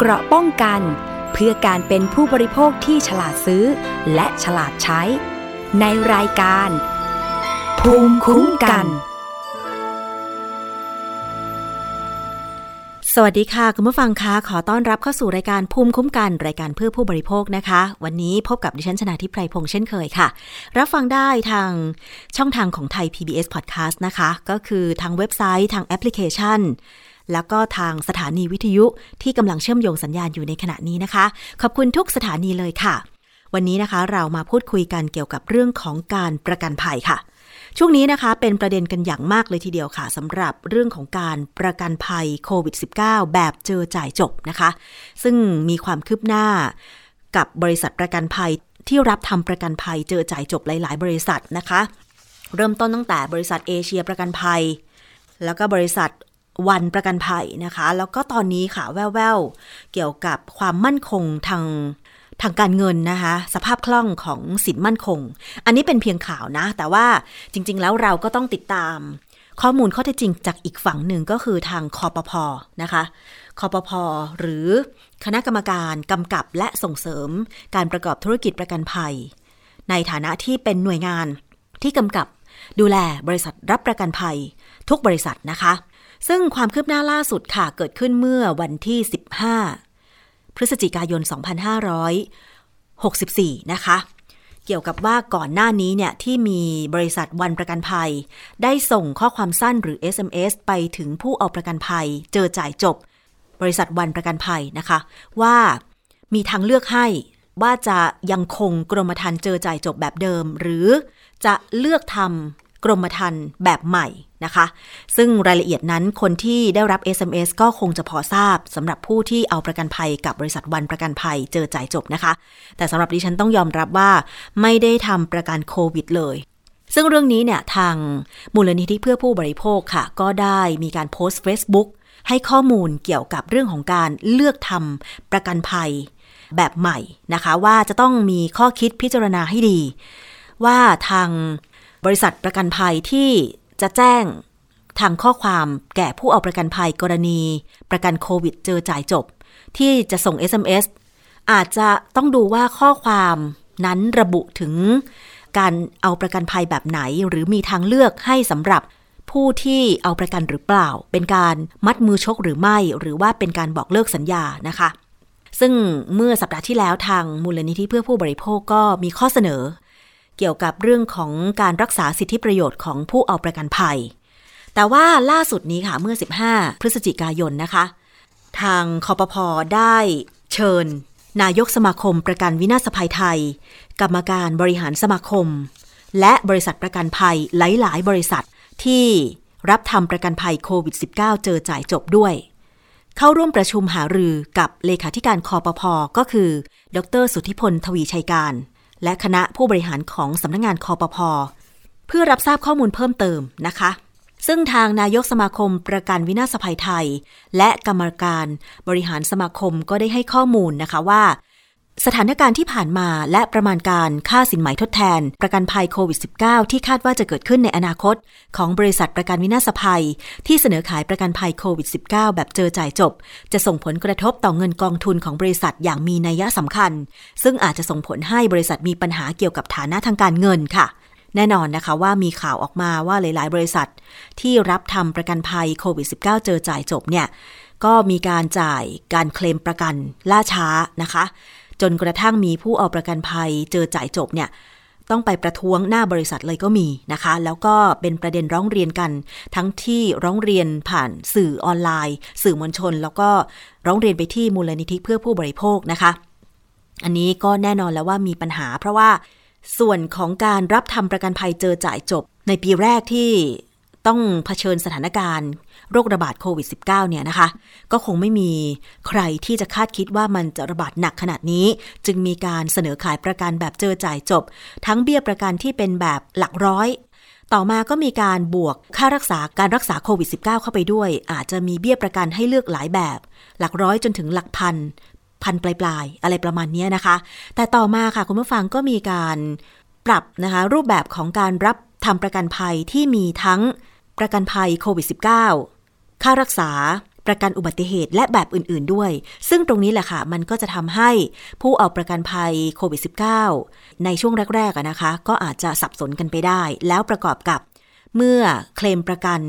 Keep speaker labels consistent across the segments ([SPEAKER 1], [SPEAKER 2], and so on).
[SPEAKER 1] เกราะป้องกัน เพื่อการเป็นผู้บริโภคที่ฉลาดซื้อ และฉลาดใช้ ในรายการ ภูมิคุ้มกัน
[SPEAKER 2] สวัสดีค่ะ คุณผู้ฟังคะขอต้อนรับเข้าสู่รายการภูมิคุ้มกัน รายการเพื่อผู้บริโภคนะคะ วันนี้พบกับดิฉันชนะทิพไพรพงษ์เช่นเคยค่ะ รับฟังได้ทางช่องทางของไทย PBS Podcast นะคะ ก็คือทางเว็บไซต์ทางแอปพลิเคชัน แล้วก็ทางสถานีวิทยุที่กำลังเชื่อมโยงสัญญาณอยู่ในขณะนี้นะคะ ขอบคุณทุกสถานีเลยค่ะ วันนี้นะคะเรามาพูดคุยกันเกี่ยวกับเรื่องของการประกันภัยค่ะ ช่วงนี้นะคะเป็นประเด็นกันอย่างมากเลยทีเดียวค่ะสำหรับเรื่องของการประกันภัยโควิด -19 แบบเจอจ่ายจบนะคะ ซึ่งมีความคืบหน้ากับบริษัทประกันภัยที่รับทำประกันภัยเจอจ่ายจบหลาย ๆ บริษัทนะคะ เริ่มต้นตั้งแต่บริษัทเอเชียประกันภัย แล้วก็บริษัท วันประกันภัยนะคะ แล้วก็ตอนนี้ค่ะแว่วๆ เกี่ยวกับความมั่นคงทางทางการเงินนะคะ สภาพคล่องของสินมั่นคง อันนี้เป็นเพียงข่าวนะ แต่ว่าจริง ๆ แล้วเราก็ต้องติดตาม ข้อมูลข้อเท็จจริงจากอีกฝั่งหนึ่งก็คือทางคอปพนะคะคอปพหรือคณะกรรมการกำกับและส่งเสริมการประกอบธุรกิจประกันภัย ในฐานะที่เป็นหน่วยงานที่กำกับดูแลบริษัทรับประกันภัย ทุกบริษัทนะคะ ซึ่งความคืบหน้าล่าสุดค่ะเกิดขึ้นเมื่อวันที่ 15 พฤศจิกายน 2564 นะคะ เกี่ยวกับว่าก่อนหน้านี้เนี่ยที่มีบริษัทวันประกันภัย ได้ส่งข้อความสั้นหรือ SMS ไปถึงผู้เอาประกันภัย เจอจ่ายจบ บริษัทวันประกันภัยนะคะ ว่ามีทางเลือกให้ว่าจะยังคงกรมธรรม์เจอจ่ายจบแบบเดิม หรือจะเลือกทำ กรมธรรม์แบบใหม่นะคะ ซึ่งรายละเอียดนั้นคนที่ได้รับ SMS ก็คงจะพอทราบสำหรับผู้ที่เอาประกันภัยกับบริษัทวันประกันภัยเจอจ่ายจบนะคะ แต่สำหรับดิฉันต้องยอมรับว่าไม่ได้ทำประกันโควิดเลย ซึ่งเรื่องนี้เนี่ยทางมูลนิธิเพื่อผู้บริโภคค่ะ ก็ได้มีการโพสต์ Facebook ให้ข้อมูลเกี่ยวกับเรื่องของการเลือกทำประกันภัยแบบใหม่นะคะ ว่าจะต้องมีข้อคิดพิจารณาให้ดี ว่าทาง บริษัทประกันภัยที่จะแจ้งทางข้อความแก่ผู้เอาประกันภัยกรณี ประกันโควิดเจอจ่ายจบ ที่จะส่ง SMS อาจจะต้องดูว่าข้อความนั้นระบุถึงการเอาประกันภัยแบบไหน หรือมีทางเลือกให้สำหรับผู้ที่เอาประกันหรือเปล่า เป็นการมัดมือชกหรือไม่ หรือว่าเป็นการบอกเลิกสัญญานะคะ ซึ่งเมื่อสัปดาห์ที่แล้วทางมูลนิธิเพื่อผู้บริโภคก็มีข้อเสนอ เกี่ยวกับเรื่องของการรักษาสิทธิประโยชน์ของผู้เอาประกันภัย แต่ว่าล่าสุดนี้ค่ะเมื่อ 15 พฤศจิกายนนะคะ ทางคอปพอได้เชิญ นายกสมาคมประกันวินาศภัยไทย กรรมการบริหารสมาคม และบริษัทประกันภัยหลาย ๆ บริษัทที่รับทำประกันภัยโควิด -19 เจอจ่ายจบด้วย เข้าร่วมประชุมหารือกับเลขาธิการคอปพอก็คือ ดร สุทธิพลทวีชัยการ และคณะผู้บริหารของสำนักงงานคอปพอเพื่อรับทราบข้อมูลเพิ่มเติมนะคะ ซึ่งทางนายกสมาคมประกันวินาศภัยไทย และกรรมการบริหารสมาคมก็ได้ให้ข้อมูลนะคะว่า สถานการณ์ที่ผ่านมาและประมาณการค่าสินไหมทดแทน ประกันภัยโควิด -19 ที่คาดว่าจะเกิดขึ้นในอนาคต ของบริษัทประกันวินาศภัย ที่เสนอขายประกันภัยโควิด -19 แบบเจอจ่ายจบ จะส่งผลกระทบต่อเงินกองทุนของบริษัทอย่างมีนัยสำคัญ ซึ่งอาจจะส่งผลให้บริษัทมีปัญหาเกี่ยวกับฐานะทางการเงินค่ะแน่นอนนะคะว่ามีข่าวออกมาว่าหลาย ๆ บริษัท ที่รับทำประกันภัยโควิด -19 เจอจ่ายจบเนี่ยก็มีการจ่ายการเคลมประกันล่าช้านะคะ จนกระทั่งมีผู้เอาประกันภัยเจอจ่ายจบเนี่ยต้องไปประท้วงหน้าบริษัทเลยก็มีนะคะ แล้วก็เป็นประเด็นร้องเรียนกัน ทั้งที่ร้องเรียนผ่านสื่อออนไลน์ สื่อมวลชน แล้วก็ร้องเรียนไปที่มูลนิธิเพื่อผู้บริโภคนะคะ อันนี้ก็แน่นอนแล้วว่ามีปัญหา เพราะว่าส่วนของการรับทำประกันภัยเจอจ่ายจบ ในปีแรกที่ ต้องเผชิญสถานการณ์โรคระบาดโควิด -19 เนี่ยนะคะ ก็คงไม่มีใครที่จะคาดคิดว่ามันจะระบาดหนักขนาดนี้ จึงมีการเสนอขายประกันแบบเจอจ่ายจบ ทั้งเบี้ยประกันที่เป็นแบบหลักร้อย ต่อมาก็มีการบวกค่ารักษาการรักษาโควิด -19 เข้าไปด้วย อาจจะมีเบี้ยประกันให้เลือกหลายแบบ หลักร้อยจนถึงหลักพันพันปลายๆ อะไรประมาณนี้นะคะ แต่ต่อมาค่ะคุณผู้ฟังก็มีการปรับนะคะรูปแบบของการรับทำประกันภัยที่มีทั้ง ประกันภัยโควิด -19 ค่ารักษาประกันอุบัติเหตุและแบบอื่นๆด้วย ซึ่งตรงนี้แหละค่ะ มันก็จะทำให้ผู้เอาประกันภัยโควิด -19 ในช่วงแรกๆนะคะ ก็อาจจะสับสนกันไปได้ แล้วประกอบกับเมื่อเคลมประกัน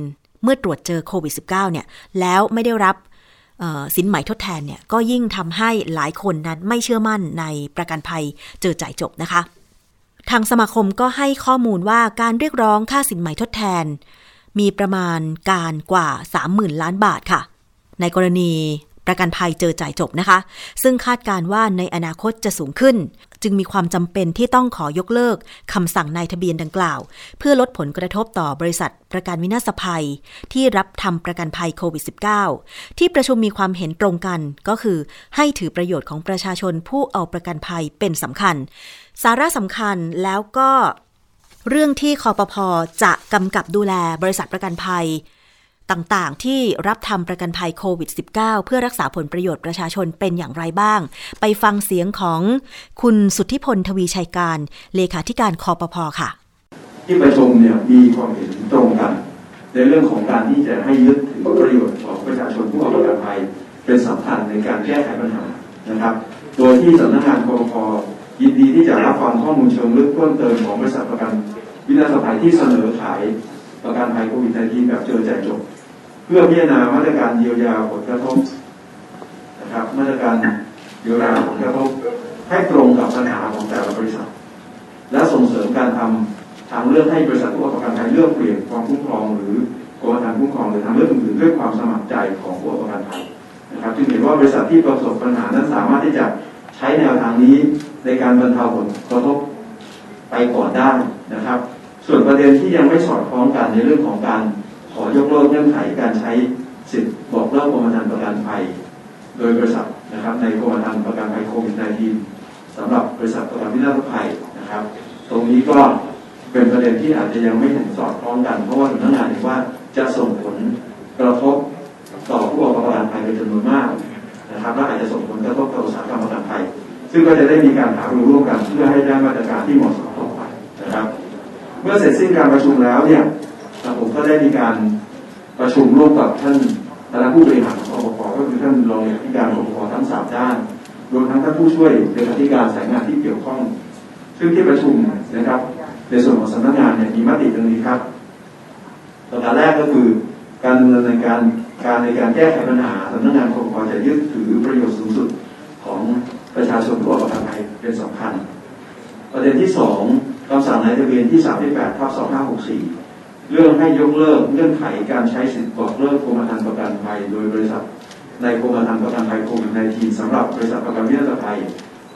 [SPEAKER 2] เมื่อตรวจเจอโควิด -19 เนี่ย แล้วไม่ได้รับสินไหม่ทดแทนเนี่ย ก็ยิ่งทำให้หลายคนนั้นไม่เชื่อมั่นในประกันภัยเจอจ่ายจบนะคะ ทางสมาคมก็ให้ข้อมูลว่าการเรียกร้องค่าสินไหม่ทดแทน มีประมาณการกว่า 30,000 ล้านบาทค่ะ ในกรณีประกันภัยเจอจ่ายจบนะคะ ซึ่งคาดการว่าในอนาคตจะสูงขึ้น จึงมีความจำเป็นที่ต้องขอยกเลิกคำสั่งนายทะเบียนดังกล่าว เพื่อลดผลกระทบต่อบริษัทประกันวินาศภัย ที่รับทำประกันภัยโควิด -19 ที่ประชุมมีความเห็นตรงกันก็คือ ให้ถือประโยชน์ของประชาชนผู้เอาประกันภัยเป็นสำคัญ สาระสำคัญแล้วก็ เรื่องที่คอปพอจะกำกับดูแลบริษัทประกันภัย ต่างๆ ที่รับทำประกันภัยโควิด -19 เพื่อรักษาผลประโยชน์ประชาชนเป็นอย่างไรบ้าง ไปฟังเสียงของคุณสุทธิพลทวีชัยการ เลขาธิการคอปพอค่ะ
[SPEAKER 3] ที่ประชุมเนี่ยมีความเห็นตรงกัน ในเรื่องของการที่จะให้ยึดถือประโยชน์ของประชาชนผู้เอาประกันภัยเป็นสำคัญในการแก้ไขปัญหานะครับ โดยที่สำนักงานคอปพอ ยินดีที่จะรับฟังข้อมูลเชิงลึกเพิ่มเติมของบริษัทประกันวินาศภัยที่เสนอขายประกันภัยโควิด -19 แบบเจอแจกจบ เพื่อพิจารณามาตรการเยียวยาผลกระทบนะครับมาตรการเยียวยาผลกระทบให้ตรงกับปัญหาของแต่ละบริษัท และส่งเสริมการทำทางเลือกให้บริษัทผู้ประกันภัยเลือกเปลี่ยนความคุ้มครองหรือกรมธรรม์คุ้มครองหรือทางเลือกอื่นๆด้วยความสมัครใจของผู้ประกันภัยนะครับจึงเห็นว่าบริษัทที่ประสบปัญหานั้นสามารถที่จะใช้แนวทางนี้ ในการบรรเทาผลกระทบไปก่อนได้นะครับ ส่วนประเด็นที่ยังไม่สอดคล้องกันในเรื่องของการขอยกเลิกเงื่อนไขการใช้สิทธิ์บอกเลิกกรมธรรม์ประกันภัย โดยบริษัทนะครับ ในกรมธรรม์ประกันภัยโควิด -19 สำหรับบริษัทประกันวินาศภัยนะครับ ตรงนี้ก็เป็นประเด็นที่อาจจะยังไม่ถึงสอดคล้องกัน เพราะว่าสำนักงานเห็นว่าจะส่งผลกระทบต่อผู้ประกันภัยเป็นจำนวนมากนะครับและอาจจะส่งผลกระทบต่ออุตสาหกรรมประกันภัย ซึ่งก็จะได้มีการหารือร่วมกันเพื่อให้ได้มาตรการที่เหมาะสมต่อไปนะครับ เมื่อเสร็จสิ้นการประชุมแล้วเนี่ยผมก็ได้มีการประชุมร่วมกับท่านคณะผู้บริหารของอบปก็คือท่านรองเลขาธิการอบปทั้งสามด้านรวมทั้งท่านผู้ช่วยเลขาธิการสายงานที่เกี่ยวข้อง ซึ่งที่ประชุมนะครับ ในส่วนของสำนักงานเนี่ยมีมติดังนี้ครับประการแรกก็คือการดำเนินการการในการแก้ไขปัญหาสำนักงานอบปจะยึดถือประโยชน์สูงสุดของ ประชาชนผู้ประกันภัยเป็นสำคัญ ประเด็นที่สองคำสั่งในทะเบียนที่38ทับ2564 เรื่องให้ยกเลิกเงื่อนไขการใช้สิทธิ์บอกเลิกกรมธรรม์ประกันภัยโดยบริษัทในกรมธรรม์ประกันภัยโควิด -19 สำหรับบริษัทประกันวินาศภัย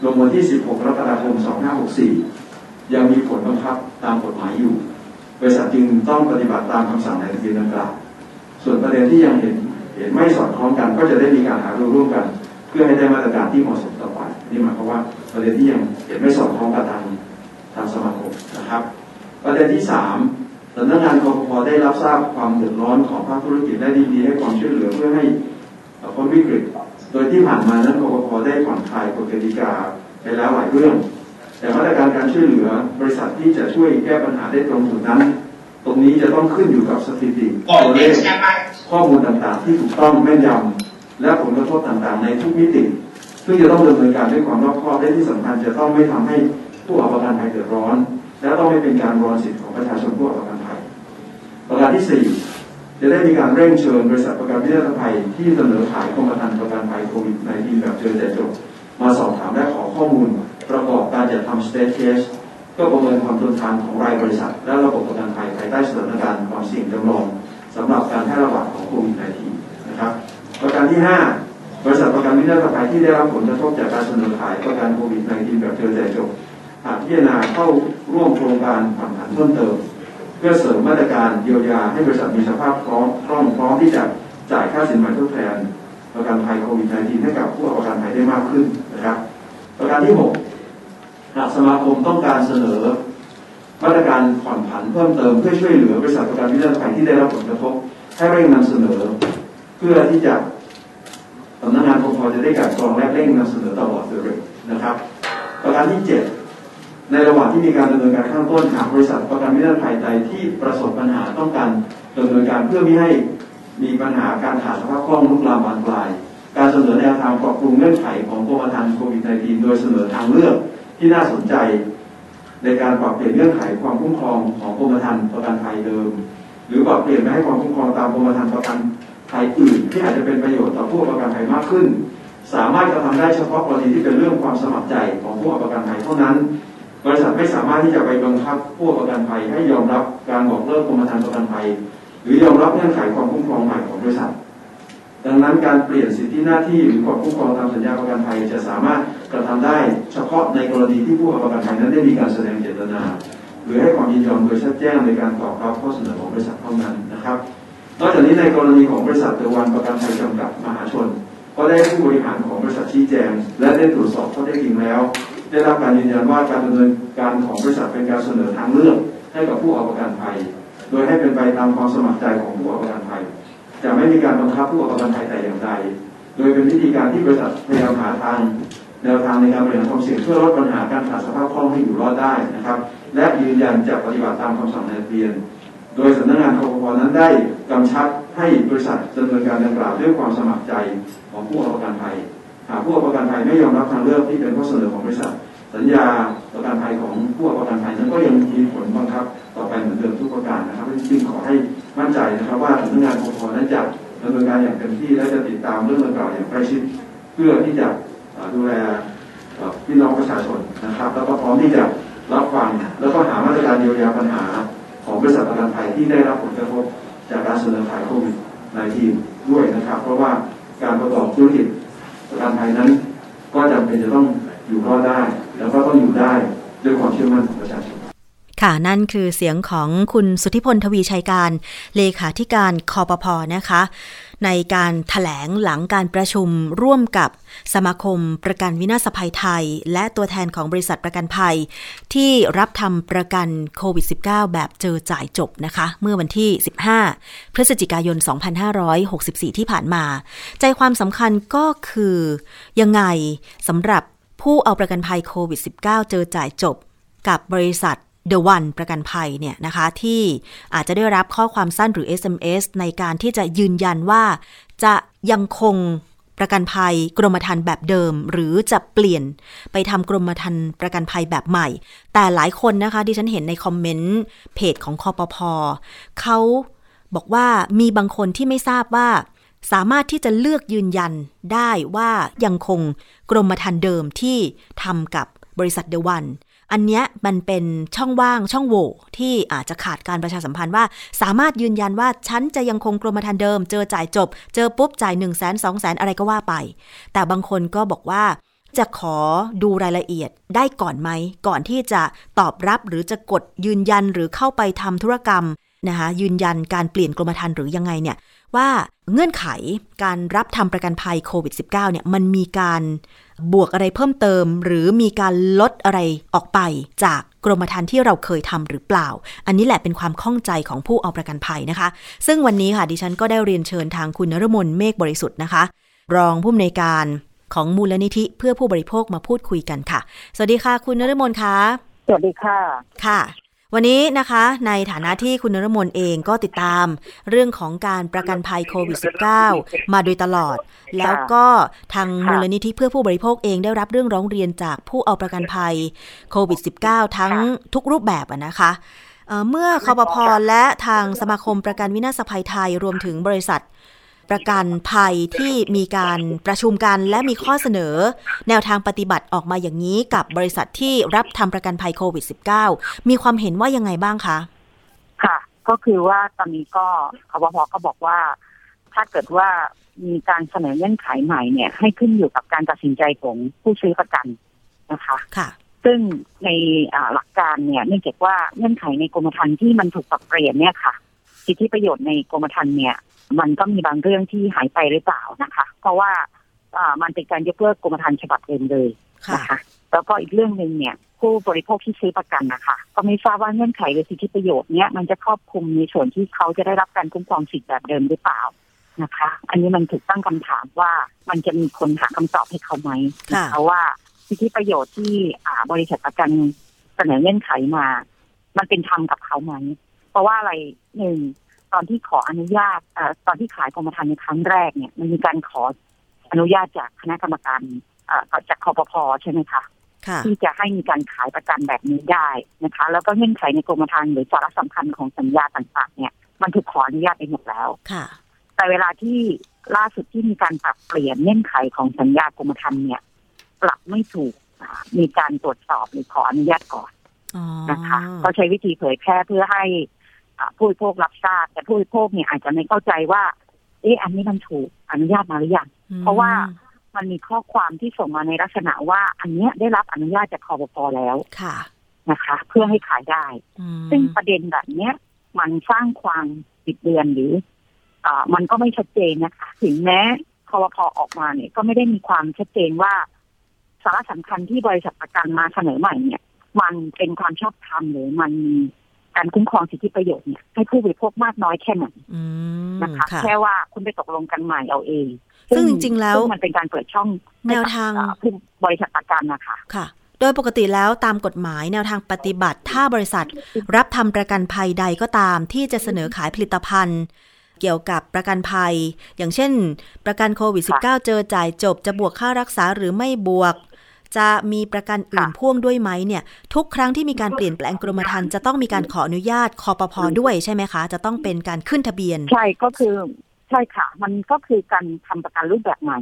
[SPEAKER 3] ลงวันที่ 16กรกฎาคม 2564 ยังมีผลบังคับตามกฎหมายอยู่ บริษัทจึงต้องปฏิบัติตามคำสั่งในทะเบียนดังกล่าว ส่วนประเด็นที่ยังเห็นเห็นไม่สอดคล้องกันก็จะได้มีการหารือร่วมกัน เพื่อให้ได้มาตรการที่เหมาะสม นี่หมายความว่าประเด็นที่ยังเห็นไม่สอดคล้องกับทางทางสมาคมนะครับ ประเด็นที่สามสำนักงานกรพได้รับทราบความเดือดร้อนของภาคธุรกิจได้ดีดีให้ความช่วยเหลือเพื่อให้พ้นวิกฤต โดยที่ผ่านมานั้นกรพได้ผ่อนคลายกฎกติกาไปแล้วหลายเรื่อง แต่มาตรการการช่วยเหลือบริษัทที่จะช่วยแก้ปัญหาได้ตรงจุดนั้น ตรงนี้จะต้องขึ้นอยู่กับสถิติตัวเลขข้อมูลต่างๆ ที่ถูกต้องแม่นยำและผลกระทบต่างๆ ในทุกมิติ ซึ่งจะต้องดำเนินการด้วยความรอบคอบและที่สำคัญจะต้องไม่ทำให้ผู้เอาประกันภัยเดือดร้อน และต้องไม่เป็นการรอนสิทธิของประชาชนผู้เอาประกันประการที่ 4 จะได้มีการเร่งเชิญบริษัทประกันวินาศภัยที่เสนอขายกรมธรรม์ประกันภัยโควิด -19 แบบเจอจ่ายจบมาสอบถามและขอข้อมูล ประกอบการจัดทำ stress test เพื่อประเมินความทนทานของรายบริษัท และระบบประกันภัยภายใต้สถานการณ์ความเสี่ยงจำลองสำหรับการแพร่ระบาดของโควิด -19 นะครับ ประการที่ 5 บริษัทประกันวินาศภัยที่ได้รับผลกระทบจากการเสนอขายประกันโควิด -19 แบบเจอแต่จบหากพิจารณาเข้าร่วมโครงการผ่อนผันเพิ่มเติม เพื่อเสริมมาตรการเยียวยาให้บริษัทมีสภาพพร้อมคล่องพร้อมที่จะจ่ายค่าสินไหมทดแทน ประกันภัยโควิด -19 ให้กับผู้ประกันภัยได้มากขึ้นนะครับ ประการที่6หากสมาคมต้องการเสนอมาตรการผ่อนผันเพิ่มเติมเพื่อช่วยเหลือบริษัทประกันวินาศภัยที่ได้รับผลกระทบให้เร่งนำเสนอ เพื่อที่จะ สำนักงานปกครองจะได้กัดกรองและเร่งนำเสนอตลอดเลยนะครับ ประการที่ 7 ในระหว่างที่มีการดำเนินการข้างต้นหากบริษัทประกันวินาศภัยใดที่ประสบปัญหาต้องการดำเนินการเพื่อไม่ให้มีปัญหาการขาดสภาพคล่องลุกลามบานปลาย การเสนอแนวทางปรับปรุงเงื่อนไขของกรมธรรม์โควิด -19 โดยเสนอทางเลือกที่น่าสนใจ ในการปรับเปลี่ยนเงื่อนไขความคุ้มครองของกรมธรรม์ประกันภัยเดิม หรือปรับเปลี่ยนไปให้ความคุ้มครองตามกรมธรรม์ประกัน ภัยอื่นที่อาจจะเป็นประโยชน์ต่อผู้ประกันภัยมากขึ้น สามารถกระทำได้เฉพาะกรณีที่เป็นเรื่องความสมัครใจของผู้ประกันภัยเท่านั้น บริษัทไม่สามารถที่จะไปบังคับผู้ประกันภัยให้ยอมรับการบอกเลิกกรมธรรม์ประกันภัย หรือยอมรับเงื่อนไขความคุ้มครองใหม่ของบริษัท ดังนั้นการเปลี่ยนสิทธิหน้าที่หรือความคุ้มครองตามสัญญาประกันภัยจะสามารถกระทำได้เฉพาะในกรณีที่ผู้ประกันภัยนั้นได้มีการแสดงเจตนาหรือให้ความยินยอมโดยชัดแจ้งในการตอบรับข้อเสนอของบริษัทเท่านั้นนะครับ นอกจากนี้ในกรณีของบริษัทเตอวันประกันภัยจำกัดมหาชน ก็ได้ผู้บริหารของบริษัทชี้แจง และได้ตรวจสอบข้อเท็จจริงแล้ว ได้รับการยืนยันว่าการดำเนินการของบริษัทเป็นการเสนอทางเลือกให้กับผู้เอาประกันภัย โดยให้เป็นไปตามความสมัครใจของผู้เอาประกันภัย จะไม่มีการบังคับผู้เอาประกันภัยแต่อย่างใด โดยเป็นวิธีการที่บริษัทพยายามหาทางแนวทางในการบริหารความเสี่ยงเพื่อลดปัญหาการขาดสภาพคล่องให้อยู่รอดได้นะครับ และยืนยันจะปฏิบัติตามคำสั่งในทะเบียน โดยสำนักงานคอปนั้นได้กำชับให้บริษัทดำเนินการดังกล่าวด้วยความสมัครใจของผู้ประกันภัย หากผู้ประกันภัยไม่ยอมรับทางเลือกที่เป็นข้อเสนอของบริษัท สัญญาประกันภัยของผู้ประกันภัยนั้นก็ยังมีผลบังคับ ต่อไปเหมือนเดิมทุกประการนะครับจึงขอให้มั่นใจนะครับว่าสำนักงานคอปนั้นจะดำเนินการอย่างเต็มที่และจะติดตามเรื่องดังกล่าวอย่างใกล้ชิดเพื่อที่จะดูแลพี่น้องประชาชนนะครับ แล้วก็พร้อมที่จะรับฟังแล้วก็หามาตรการเยียวยาปัญหา ของบริษัทประกันภัยที่ได้รับผลกระทบจากการเสนอขายโควิด -19 ด้วยนะครับ เพราะว่าการประกอบธุรกิจประกันภัยนั้น ก็จำเป็นจะต้องอยู่รอดได้ แล้วก็ต้องอยู่ได้ด้วยความเชื่อมั่นของประชาชน
[SPEAKER 2] ค่ะนั่นคือเสียงของคุณสุทธิพลทวีชัยการ เลขาธิการคอปพนะคะ ในการถแถลงหลังการประชุมร่วมกับสมาคมประกันวินาศภัยไทย และตัวแทนของบริษัทประกันภัย ที่รับทำประกันโควิด -19 แบบเจอจ่ายจบนะคะ เมื่อวันที่ 15 พฤศจิกายน 2564 ที่ผ่านมา ใจความสำคัญก็คือยังไงสำหรับผู้เอาประกันภัยโควิด -19 เจอจ่ายจบ กับบริษัท The One ประกันภัยเนี่ยนะคะที่อาจจะได้รับข้อความสั้นหรือ SMS ในการที่จะยืนยันว่าจะยังคงประกันภัยกรมธรรม์แบบเดิม หรือจะเปลี่ยนไปทำกรมธรรม์ประกันภัยแบบใหม่ แต่หลายคนนะคะที่ฉันเห็นในคอมเมนต์เพจของคอปพอเขาบอกว่ามีบางคนที่ไม่ทราบว่า สามารถที่จะเลือกยืนยันได้ว่ายังคงกรมธรรม์เดิมที่ทำกับบริษัทเดวัน อันเนี้ยมันเป็นช่องว่างช่องโหว่ที่อาจจะขาดการประชาสัมพันธ์ว่า สามารถยืนยันว่าฉันจะยังคงกรมธรรม์เดิม เจอจ่ายจบ เจอปุ๊บจ่าย1นึ่งแสนสองแสนอะไรก็ว่าไป แต่บางคนก็บอกว่าจะขอดูรายละเอียดได้ก่อนไหม ก่อนที่จะตอบรับหรือจะกดยืนยันหรือเข้าไปทำธุรกรรมนะคะยืนยันการเปลี่ยนกรมธรรม์หรือยังไงเนี่ยว่าเงื่อนไขการรับทำประกันภัยโควิด -19 เนี่ยมันมีการ บวกอะไรเพิ่มเติม หรือมีการลดอะไรออกไปจากกรมธรรม์ที่เราเคยทำหรือเปล่า อันนี้แหละเป็นความข้องใจของผู้เอาประกันภัยนะคะ ซึ่งวันนี้ค่ะดิฉันก็ได้เรียนเชิญทางคุณนรมนเมฆบริสุทธิ์นะคะ รองผู้อำนวยการของมูลนิธิเพื่อผู้บริโภคมาพูดคุยกันค่ะ สวัสดีค่ะ คุณนรมนคะ
[SPEAKER 4] สวัสดีค่ะ
[SPEAKER 2] ค่ะ วันนี้นะคะในฐานะที่คุณนรมนเองก็ติดตาม เรื่องของการประกันภัยโควิด -19 มาโดยตลอด แล้วก็ทางมูลนิธิเพื่อผู้บริโภคเองได้รับเรื่องร้องเรียนจากผู้เอาประกันภัยโควิด -19 ทั้งทุกรูปแบบนะคะเมื่อคอปพอและทางสมาคมประกันวินาศภัยไทยรวมถึงบริษัท ประกันภัยที่มีการประชุมกันและมีข้อเสนอ แนวทางปฏิบัติออกมาอย่างนี้กับบริษัทที่รับทำประกันภัยโควิด -19 มีความเห็นว่ายังไงบ้างคะ
[SPEAKER 4] ค่ะ ก็คือว่าตอนนี้ก็คบพก็บอกว่า ถ้าเกิดว่ามีการเสนอเงื่อนไขใหม่เนี่ย ให้ขึ้นอยู่กับการตัดสินใจของผู้ซื้อประกันนะคะ
[SPEAKER 2] ค่ะ
[SPEAKER 4] ซึ่งในหลักการเนี่ยเนื่องจากว่าเงื่อนไขในกรมธรรม์ที่มันถูกปรับเปลี่ยนเนี่ยค่ะ สิทธิประโยชน์ในกรมธรรม์เนี่ย มันก็มีบางเรื่องที่หายไปหรือเปล่านะคะ เพราะว่าอ่ามันเป็นการยกเลิกกรมธรรม์ฉบับเดิมเลยนะคะแล้วก็อีกเรื่องหนึ่งเนี่ย ผู้บริโภคที่ซื้อประกันนะคะก็ไม่ทราบว่าเงื่อนไขหรือสิทธิประโยชน์เนี้ยมันจะครอบคลุมในส่วนที่เขาจะได้รับการคุ้มครองสิทธิแบบเดิมหรือเปล่านะคะ อันนี้มันถูกตั้งคำถามว่ามันจะมีคนหาคำตอบให้เขาไหมเพราะว่าสิทธิประโยชน์ที่อ่าบริษัทประกันเสนอเงื่อนไขมา มันเป็นธรรมกับเขาไหม เพราะว่าอะไรหนึ่งตอนที่ขออนุญาตอตอนที่ขายกรมธรรม์ในครั้งแรกเนี่ยมันมีการขออนุญาตจากคณะกรรมการจากคอปพอใช่ไหมคะที่จะให้มีการขายประกันแบบนี้ได้นะคะ แล้วก็เงื่อนไขในกรมธรรม์หรือสาระสำคัญของสัญญาต่างๆ เนี่ย มันถูกขออนุญาตไปหมดแล้ว
[SPEAKER 2] ค่ะ
[SPEAKER 4] แต่เวลาที่ล่าสุดที่มีการปรับเปลี่ยนเงื่อนไขของสัญญากรมธรรม์เนี่ย ปรับไม่ถูกมีการตรวจสอบหรือขออนุญาตก่อนนะคะ ก็ใช้วิธีเผยแพร่เพื่อให้ ผู้บริโภครับทราบแต่ผู้บริโภคเนี่ยอาจจะไม่เข้าใจว่าเอ๊ะอันนี้มันถูกอนุญาตมาหรือยังเพราะว่ามันมีข้อความที่ส่งมาในลักษณะว่า อันเนี้ยได้รับอนุญาตจากคอปพอแล้ว
[SPEAKER 2] ค่ะ
[SPEAKER 4] นะคะ เพื่อให้ขายได้ ซึ่งประเด็นแบบเนี้ย มันสร้างความบิดเบือนหรืออ่ามันก็ไม่ชัดเจนนะคะ ถึงแม้คอปพอออกมาเนี่ย ก็ไม่ได้มีความชัดเจนว่าสาระสำคัญที่บริษัทประกันมาเสนอใหม่เนี่ย มันเป็นความชอบธรรมหรือมันมี การคุ้มครองสิทธิประโยชน์เนี่ยให้ผู้บริโภคมากน้อยแค่ไหนนะคะแค่ว่าคุณไปตกลงกันใหม่เอาเอง
[SPEAKER 2] ซึ่งจริง ๆ แล้ว
[SPEAKER 4] มันเป็นการเปิดช่อง
[SPEAKER 2] แนวทาง
[SPEAKER 4] ผู้บริษัทประกันนะคะ
[SPEAKER 2] ค่ะ โดยปกติแล้วตามกฎหมายแนวทางปฏิบัติ ถ้าบริษัทรับทำประกันภัยใดก็ตามที่จะเสนอขายผลิตภัณฑ์เกี่ยวกับประกันภัย อย่างเช่น ประกันโควิด -19 เจอจ่ายจบจะบวกค่ารักษาหรือไม่บวก จะมีประกันอื่นพ่วงด้วยไหมเนี่ย ทุกครั้งที่มีการเปลี่ยนแปลงกรมธรรม์จะต้องมีการขออนุญาตคอปพอด้วยใช่ไหมคะ จะต้องเป็นการขึ้นทะเบียน
[SPEAKER 4] ใช่ก็คือใช่ค่ะ มันก็คือการทำประกันรูปแบบใหม่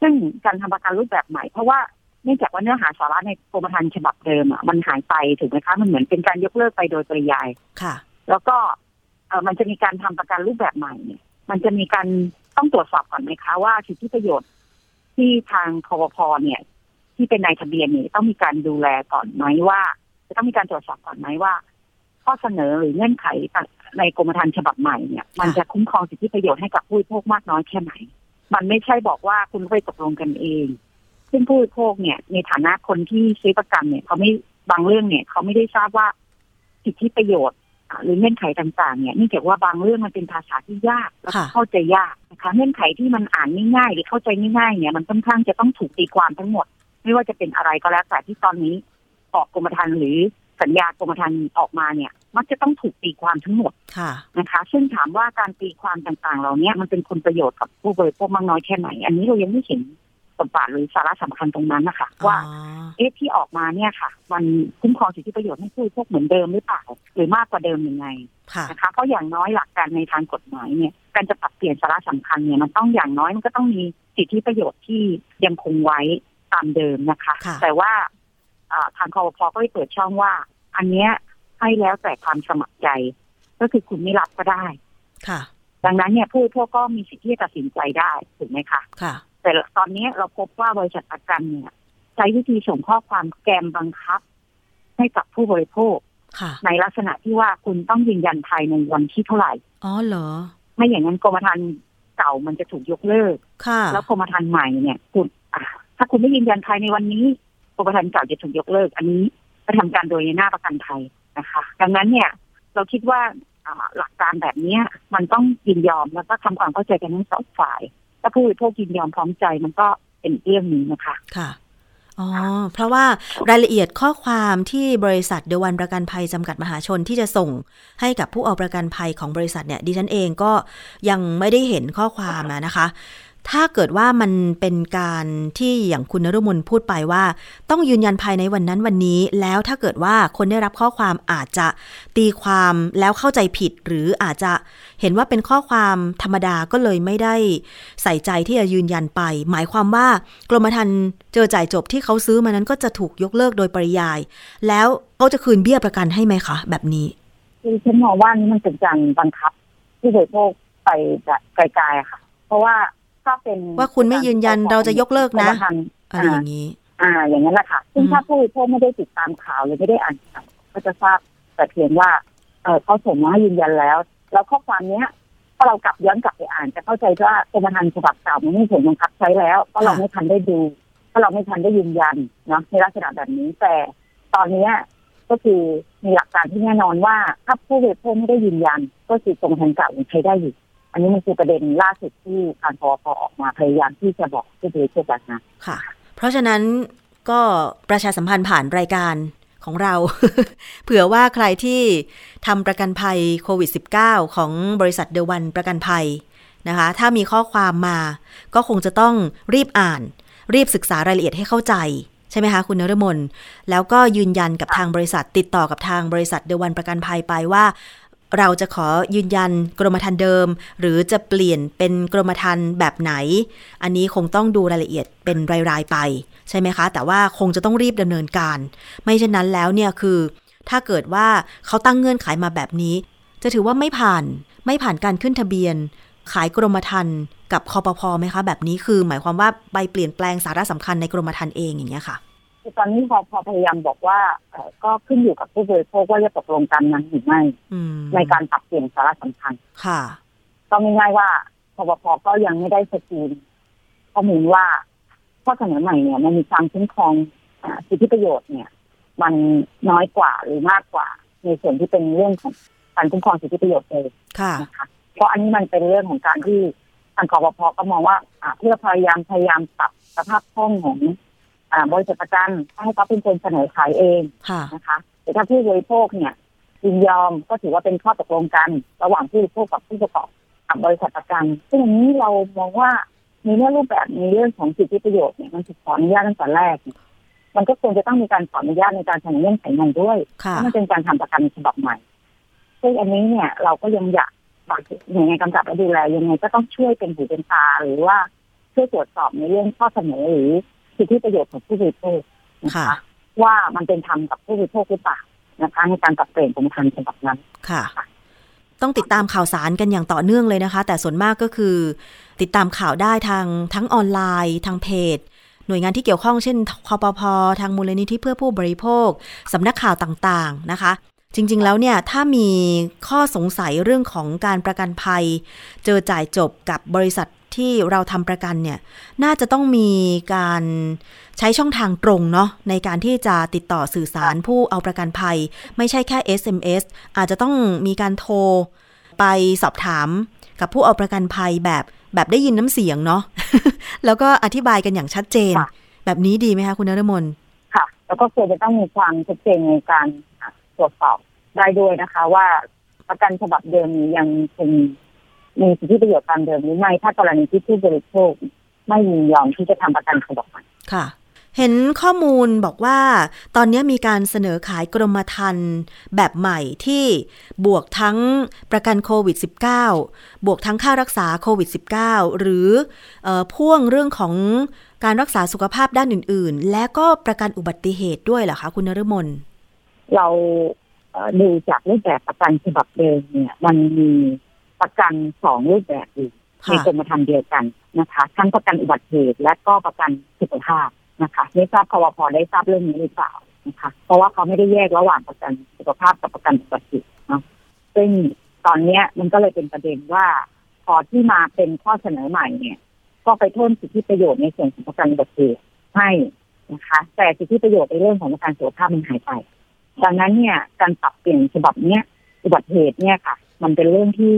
[SPEAKER 4] ซึ่งการทำประกันรูปแบบใหม่ เพราะว่าเนื่องจากว่าเนื้อหาสาระในกรมธรรม์ฉบับเดิมอะมันหายไปถูกไหมคะมันเหมือนเป็นการยกเลิกไปโดยปริยาย
[SPEAKER 2] ค่ะ
[SPEAKER 4] แล้วก็เออมันจะมีการทำประกันรูปแบบใหม่เนี่ย มันจะมีการต้องตรวจสอบก่อนไหมคะว่าสิทธิประโยชน์ที่ทางคอปพอเนี่ย ที่เป็นนายทะเบียนนี่ต้องมีการดูแลก่อนไหมว่า จะต้องมีการตรวจสอบก่อนไหมว่า ข้อเสนอหรือเงื่อนไขในกรมธรรม์ฉบับใหม่เนี่ย มันจะคุ้มครองสิทธิประโยชน์ให้กับผู้บริโภคมากน้อยแค่ไหน มันไม่ใช่บอกว่าคุณไปตกลงกันเอง ซึ่งผู้บริโภคเนี่ย ในฐานะคนที่ซื้อประกันเนี่ยเขาไม่บางเรื่องเนี่ย เขาไม่ได้ทราบว่าสิทธิประโยชน์หรือเงื่อนไขต่างๆ เนี่ยนี่เกี่ยวว่าบางเรื่องมันเป็นภาษาที่ยากและเข้าใจยากนะคะ เงื่อนไขที่มันอ่านง่ายๆหรือเข้าใจง่ายๆเนี่ยมันค่อนข้างจะต้องถูกตีความทั้งหมด ไม่ว่าจะเป็นอะไรก็แล้วแต่ที่ตอนนี้ออกกรมธรรม์หรือสัญญากรมธรรม์ออกมาเนี่ย มักจะต้องถูกตีความทั้งหมดนะคะซึ่งถามว่าการตีความต่างๆ เหล่านี้มันเป็นคุณประโยชน์กับผู้บริโภคมากน้อยแค่ไหน อันนี้เรายังไม่เห็นบทบาทหรือสาระสำคัญตรงนั้นนะคะว่าเอ๊ะที่ออกมาเนี่ยค่ะ มันคุ้มครองสิทธิประโยชน์ให้ผู้บริโภคเหมือนเดิมหรือเปล่าหรือมากกว่าเดิมยังไงนะคะเพราะอย่างน้อยหลักการในทางกฎหมายเนี่ยการจะปรับเปลี่ยนสาระสำคัญเนี่ยมันต้องอย่างน้อยมันก็ต้องมีสิทธิประโยชน์ที่ยังคงไว้ ตามเดิมนะคะ แต่ว่าทางคอปพก็ได้เปิดช่องว่า อันเนี้ยให้แล้วแต่ความสมัครใจ ก็คือคุณไม่รับก็ได้
[SPEAKER 2] ค่ะ
[SPEAKER 4] ดังนั้นเนี่ยผู้พวกก็มีสิทธิ์ที่จะตัดสินใจได้ถูกไหมคะ
[SPEAKER 2] ค่ะ
[SPEAKER 4] แต่ตอนนี้เราพบว่าบริษัทประกันเนี่ย ใช้วิธีส่งข้อความแกมบังคับ ให้กับผู้บริโภคในลักษณะที่ว่าคุณต้องยืนยันภายในวันที่เท่าไหร่
[SPEAKER 2] อ๋อเหรอ
[SPEAKER 4] ไม่อย่างนั้นกรมธรรม์เก่ามันจะถูกยกเลิก
[SPEAKER 2] ค่ะ
[SPEAKER 4] แล้วกรมธรรม์ใหม่เนี่ยคุณ ถ้าคุณไม่ยืนยันภายในวันนี้กรมธรรม์เก่าจะถูกยกเลิก อันนี้กระทำการโดยหน้าประกันภัยนะคะ ดังนั้นเนี่ย เราคิดว่าหลักการแบบนี้มันต้องยินยอมแล้วก็ทำความเข้าใจกันทั้งสองฝ่าย ถ้าผู้บริโภคยินยอมพร้อมใจมันก็เป็นเรื่องนี้นะคะ
[SPEAKER 2] ค่ะ อ๋อ เพราะว่ารายละเอียดข้อความที่บริษัทเดวันประกันภัยจำกัดมหาชนที่จะส่งให้กับผู้เอาประกันภัยของบริษัทเนี่ยดิฉันเองก็ยังไม่ได้เห็นข้อความนะคะ ถ้าเกิดว่ามันเป็นการที่อย่างคุณนรุมนพูดไปว่า ต้องยืนยันภายในวันนั้นวันนี้ แล้วถ้าเกิดว่าคนได้รับข้อความอาจจะตีความแล้วเข้าใจผิด หรืออาจจะเห็นว่าเป็นข้อความธรรมดาก็เลยไม่ได้ใส่ใจที่จะยืนยันไป หมายความว่ากรมธรรม์เจอจ่ายจบที่เขาซื้อมานั้นก็จะถูกยกเลิกโดยปริยาย แล้วเขาจะคืนเบี้ยประกันให้ไหมคะแบบนี้
[SPEAKER 4] คือฉันมองว่านี่มันเป็นการบังคับ ที่บริโภคไปไกลๆค่ะ เพราะว่า ถ้าเป็น
[SPEAKER 2] ว่าคุณไม่ยืนยันเราจะยกเลิกนะอะไรอย่างนี้
[SPEAKER 4] อ่า อย่างนั้นแหละค่ะ ซึ่งถ้าผู้บริโภคไม่ได้ติดตามข่าวหรือไม่ได้อ่านข่าวก็จะทราบแต่เพียงว่าเออเขาส่งมาให้ยืนยันแล้ว แล้วข้อความเนี้ยถ้าเรากลับย้อนกลับไปอ่านจะเข้าใจว่ากรมธรรม์ฉบับเก่ามันไม่ผลบังคับใช้แล้วเพราะเราไม่ทันได้ดูเพราะเราไม่ทันได้ยืนยันเนาะในลักษณะแบบนี้แต่ตอนนี้ก็คือมีหลักการที่แน่นอนว่าถ้าผู้บริโภคไม่ได้ยืนยัน ก็คือกรมธรรม์เก่าใช้ได้อยู่ อันนี้มันคือประเด็นล่าสุดที่การพอพอออกมาพยายามที่จะบอกผู้บริโภคนั้น
[SPEAKER 2] ค่ะ เพราะฉะนั้นก็ประชาสัมพันธ์ผ่านรายการของเรา เผื่อว่าใครที่ทำประกันภัยโควิด -19 ของบริษัทเดวันประกันภัยนะคะ ถ้ามีข้อความมา ก็คงจะต้องรีบอ่าน รีบศึกษารายละเอียดให้เข้าใจ ใช่ไหมคะคุณนรมน แล้วก็ยืนยันกับทางบริษัทติดต่อกับทางบริษัทเดวันประกันภัยไปว่า เราจะขอยืนยันกรมธรรม์เดิม หรือจะเปลี่ยนเป็นกรมธรรม์แบบไหน อันนี้คงต้องดูรายละเอียดเป็นรายๆไป ใช่ไหมคะ แต่ว่าคงจะต้องรีบดำเนินการ ไม่เช่นนั้นแล้วเนี่ยคือ ถ้าเกิดว่าเขาตั้งเงื่อนไขมาแบบนี้ จะถือว่าไม่ผ่านไม่ผ่านการขึ้นทะเบียน ขายกรมธรรม์กับคอปพอไหมคะ แบบนี้คือ หมายความว่าไปเปลี่ยนแปลงสาระสำคัญในกรมธรรม์เองอย่างเงี้ยค่ะ
[SPEAKER 4] คือตอนนี้พอพอพยายามบอกว่าเอ่อก็ขึ้นอยู่กับผู้บริโภคว่าจะตกลงกันนั้นหรือไม่
[SPEAKER 2] อืม
[SPEAKER 4] ในการปรับเปลี่ยนสาระสำคัญ
[SPEAKER 2] ค่ะ
[SPEAKER 4] ก็ไม่ง่ายว่าพปพก็ยังไม่ได้สกรีนข้อมูลว่าข้อเสนอใหม่เนี่ยมันมีความคุ้มครองอ่าสิทธิประโยชน์เนี่ย มันน้อยกว่าหรือมากกว่า ในส่วนที่เป็นเรื่องของการคุ้มครองสิทธิประโยชน์เลย
[SPEAKER 2] ค่ะ
[SPEAKER 4] นะคะเพราะอันนี้มันเป็นเรื่องของการที่ทางกบพก็มองว่าอ่าเพื่อพยายามพยายามปรับสภาพคล่องของอ่า บริษัทประกันให้เขาเป็นคนเสนอขายเอง
[SPEAKER 2] ค่ะ
[SPEAKER 4] นะคะแต่ถ้าผู้บริโภคเนี่ยยินยอมก็ถือว่าเป็นข้อตกลงกัน ระหว่างผู้บริโภคกับผู้ประกอบกับบริษัทประกัน ซึ่งอันนี้เรามองว่าในเรื่องรูปแบบในเรื่องของสิทธิประโยชน์เนี่ยมันถูกขออนุญาตตั้งแต่แรกเนี่ยมันก็ควรจะต้องมีการขออนุญาตในการเสนอเงื่อนไขใหม่ด้วย
[SPEAKER 2] ค่ะ
[SPEAKER 4] เพราะมันเป็นการทำประกันฉบับใหม่ซึ่งอันนี้เนี่ยเราก็ยังอยากฝากหน่วยงานกำกับและดูแลยังไงก็ต้องช่วยเป็นหูเป็นตาหรือว่าช่วยตรวจสอบในเรื่องข้อเสนอหรือ สิทธิประโยชน์ของผู้บริโภคนะ
[SPEAKER 2] ค่ะ
[SPEAKER 4] คะ ว่ามันเป็นธรรมกับผู้บริโภคหรือเปล่านะคะในการปรับเปลี่ยนกรมธรรม์ฉบับนั้น
[SPEAKER 2] ค่ะ ต้องติดตามข่าวสารกันอย่างต่อเนื่องเลยนะคะ แต่ส่วนมากก็คือ ติดตามข่าวได้ทางทั้งออนไลน์ทางเพจหน่วยงานที่เกี่ยวข้องเช่นคอปพทางมูลนิธิเพื่อผู้บริโภค สำนักข่าวต่างๆนะคะ จริง ๆ แล้วเนี่ย ถ้ามีข้อสงสัยเรื่องของการประกันภัย เจอจ่ายจบกับบริษัท ที่เราทำประกันเนี่ย น่าจะต้องมีการใช้ช่องทางตรงเนาะในการที่จะติดต่อสื่อสารผู้เอาประกันภัย ไม่ใช่แค่ SMS อาจจะต้องมีการโทรไปสอบถามกับผู้เอาประกันภัยแบบแบบได้ยินน้ำเสียงเนาะแล้วก็อธิบายกันอย่างชัดเจน
[SPEAKER 4] ค่ะ
[SPEAKER 2] แบบนี้ดีไหมคะคุณนรมน
[SPEAKER 4] ค่ะ แล้วก็ควรจะต้องมีความชัดเจนในการตรวจสอบได้ด้วยนะคะ ว่าประกันฉบับเดิมนี้ยังคง มีสิทธิประโยชน์ตามเดิมหรือไม่ถ้ากรณีที่ผู้บริโภคไม่ยินยอมที่จะทำประกันฉบับใหม่
[SPEAKER 2] ค่ะ เห็นข้อมูลบอกว่า ตอนนี้มีการเสนอขายกรมธรรม์แบบใหม่ที่บวกทั้งประกันโควิด -19 บวกทั้งค่ารักษาโควิด -19 หรือเออพ่วงเรื่องของการรักษาสุขภาพด้านอื่น ๆ และก็ประกันอุบัติเหตุด้วยเหรอคะคุณนรมน
[SPEAKER 4] เราเอ่อดูจากรูปแบบประกันฉบับเดิมเนี่ย มันมี ประกันสองรูปแบบอยู่
[SPEAKER 2] ค่ะ
[SPEAKER 4] ในกรมธรรม์เดียวกันนะคะ ทั้งประกันอุบัติเหตุและก็ประกันสุขภาพนะคะไม่ทราบคอวพอได้ทราบเรื่องนี้หรือเปล่านะคะ เพราะว่าเขาไม่ได้แยกระหว่างประกันสุขภาพกับประกันอุบัติเหตุเนาะซึ่งตอนเนี้ยมันก็เลยเป็นประเด็นว่าพอที่มาเป็นข้อเสนอใหม่เนี่ย ก็ไปเพิ่มสิทธิประโยชน์ในส่วนของประกันอุบัติเหตุให้นะคะ แต่สิทธิประโยชน์ในเรื่องของประกันสุขภาพมันหายไปดังนั้นเนี่ยการปรับเปลี่ยนฉบับเนี้ยอุบัติเหตุเนี่ยค่ะ มันเป็นเรื่องที่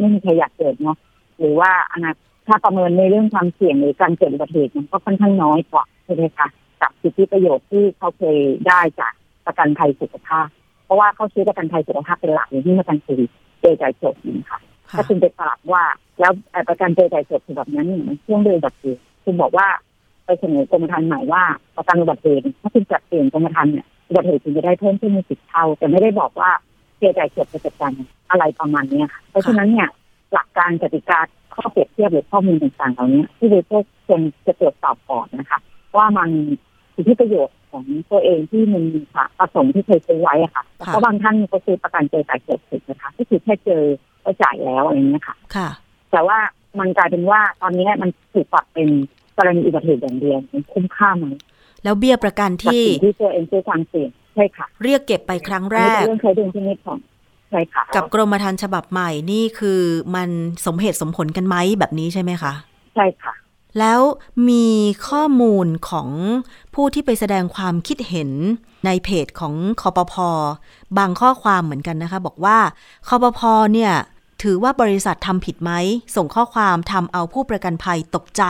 [SPEAKER 4] ไม่มีใครอยากเกิดเนาะหรือว่าอนาถ้าประเมินในเรื่องความเสี่ยงหรือการเกิดอุบัติเหตุมันก็ค่อนข้างน้อยกว่าใช่ไหมคะกับสิทธิประโยชน์ที่เขาเคยได้จากประกันภัยสุขภาพ เพราะว่าเขาซื้อประกันภัยสุขภาพเป็นหลักอย่างที่ประกันชีวิตเจอจ่ายจบนะคะ
[SPEAKER 2] ค่ะ
[SPEAKER 4] ถ้าคุณไปปรับว่า แล้วเอ่อประกันเจอจ่ายจบฉบับนั้นเนี่ยมันช่วงเดือนอุบัติเหตุคุณบอกว่าไปเสนอกรมธรรม์ใหม่ว่าประกันอุบัติเหตุถ้าคุณจัดเปลี่ยนกรมธรรม์เนี่ยอุบัติเหตุคุณจะได้เพิ่มขึ้นในสิบเท่าแต่ไม่ได้บอกว่า เจอจ่ายจบจะจัดการอะไรประมาณเนี้ยค่ะเพราะฉะนั้นเนี่ยหลักการกติกาข้อเปรียบเทียบหรือข้อมูลต่างๆเหล่านี้ที่บริโภคควรจะตรวจสอบก่อนนะคะ ว่ามันสิทธิประโยชน์ของตัวเองที่มันมีค่ะประสงค์ที่เคยซื้อไว้อะค่ะเพราะบางท่านก็ซื้อประกันเจอจ่ายจบถูกนะคะก็คือแค่เจอก็จ่ายแล้วอะไรอย่างเงี้ยค่ะ
[SPEAKER 2] ค่ะ
[SPEAKER 4] แต่ว่ามันกลายเป็นว่าตอนนี้มันถูกปรับเป็นกรณีอุบัติเหตุอย่างเดียวมันคุ้มค่าไหม
[SPEAKER 2] แล้วเบี้ยประกัน
[SPEAKER 4] กับ
[SPEAKER 2] ที่
[SPEAKER 4] สิ่งที่ตัวเองซื้อความเสี่ยง ใช่ค่ะ
[SPEAKER 2] เรียกเก็บไปครั้งแร
[SPEAKER 4] อันนี้
[SPEAKER 2] ก
[SPEAKER 4] เป็นเรื่องเคยดูที่นิดของใช่ค่ะ
[SPEAKER 2] กับกรมธรรม์ฉบับใหม่นี่คือมันสมเหตุสมผลกันไหมแบบนี้ใช่ไหมคะ
[SPEAKER 4] ใช่ค่ะ
[SPEAKER 2] แล้วมีข้อมูลของผู้ที่ไปแสดงความคิดเห็นในเพจของคอปพอบางข้อความเหมือนกันนะคะ บอกว่าคอปพเนี่ย ถือว่าบริษัททำผิดไหม ส่งข้อความทำเอาผู้ประกันภัยตกใจ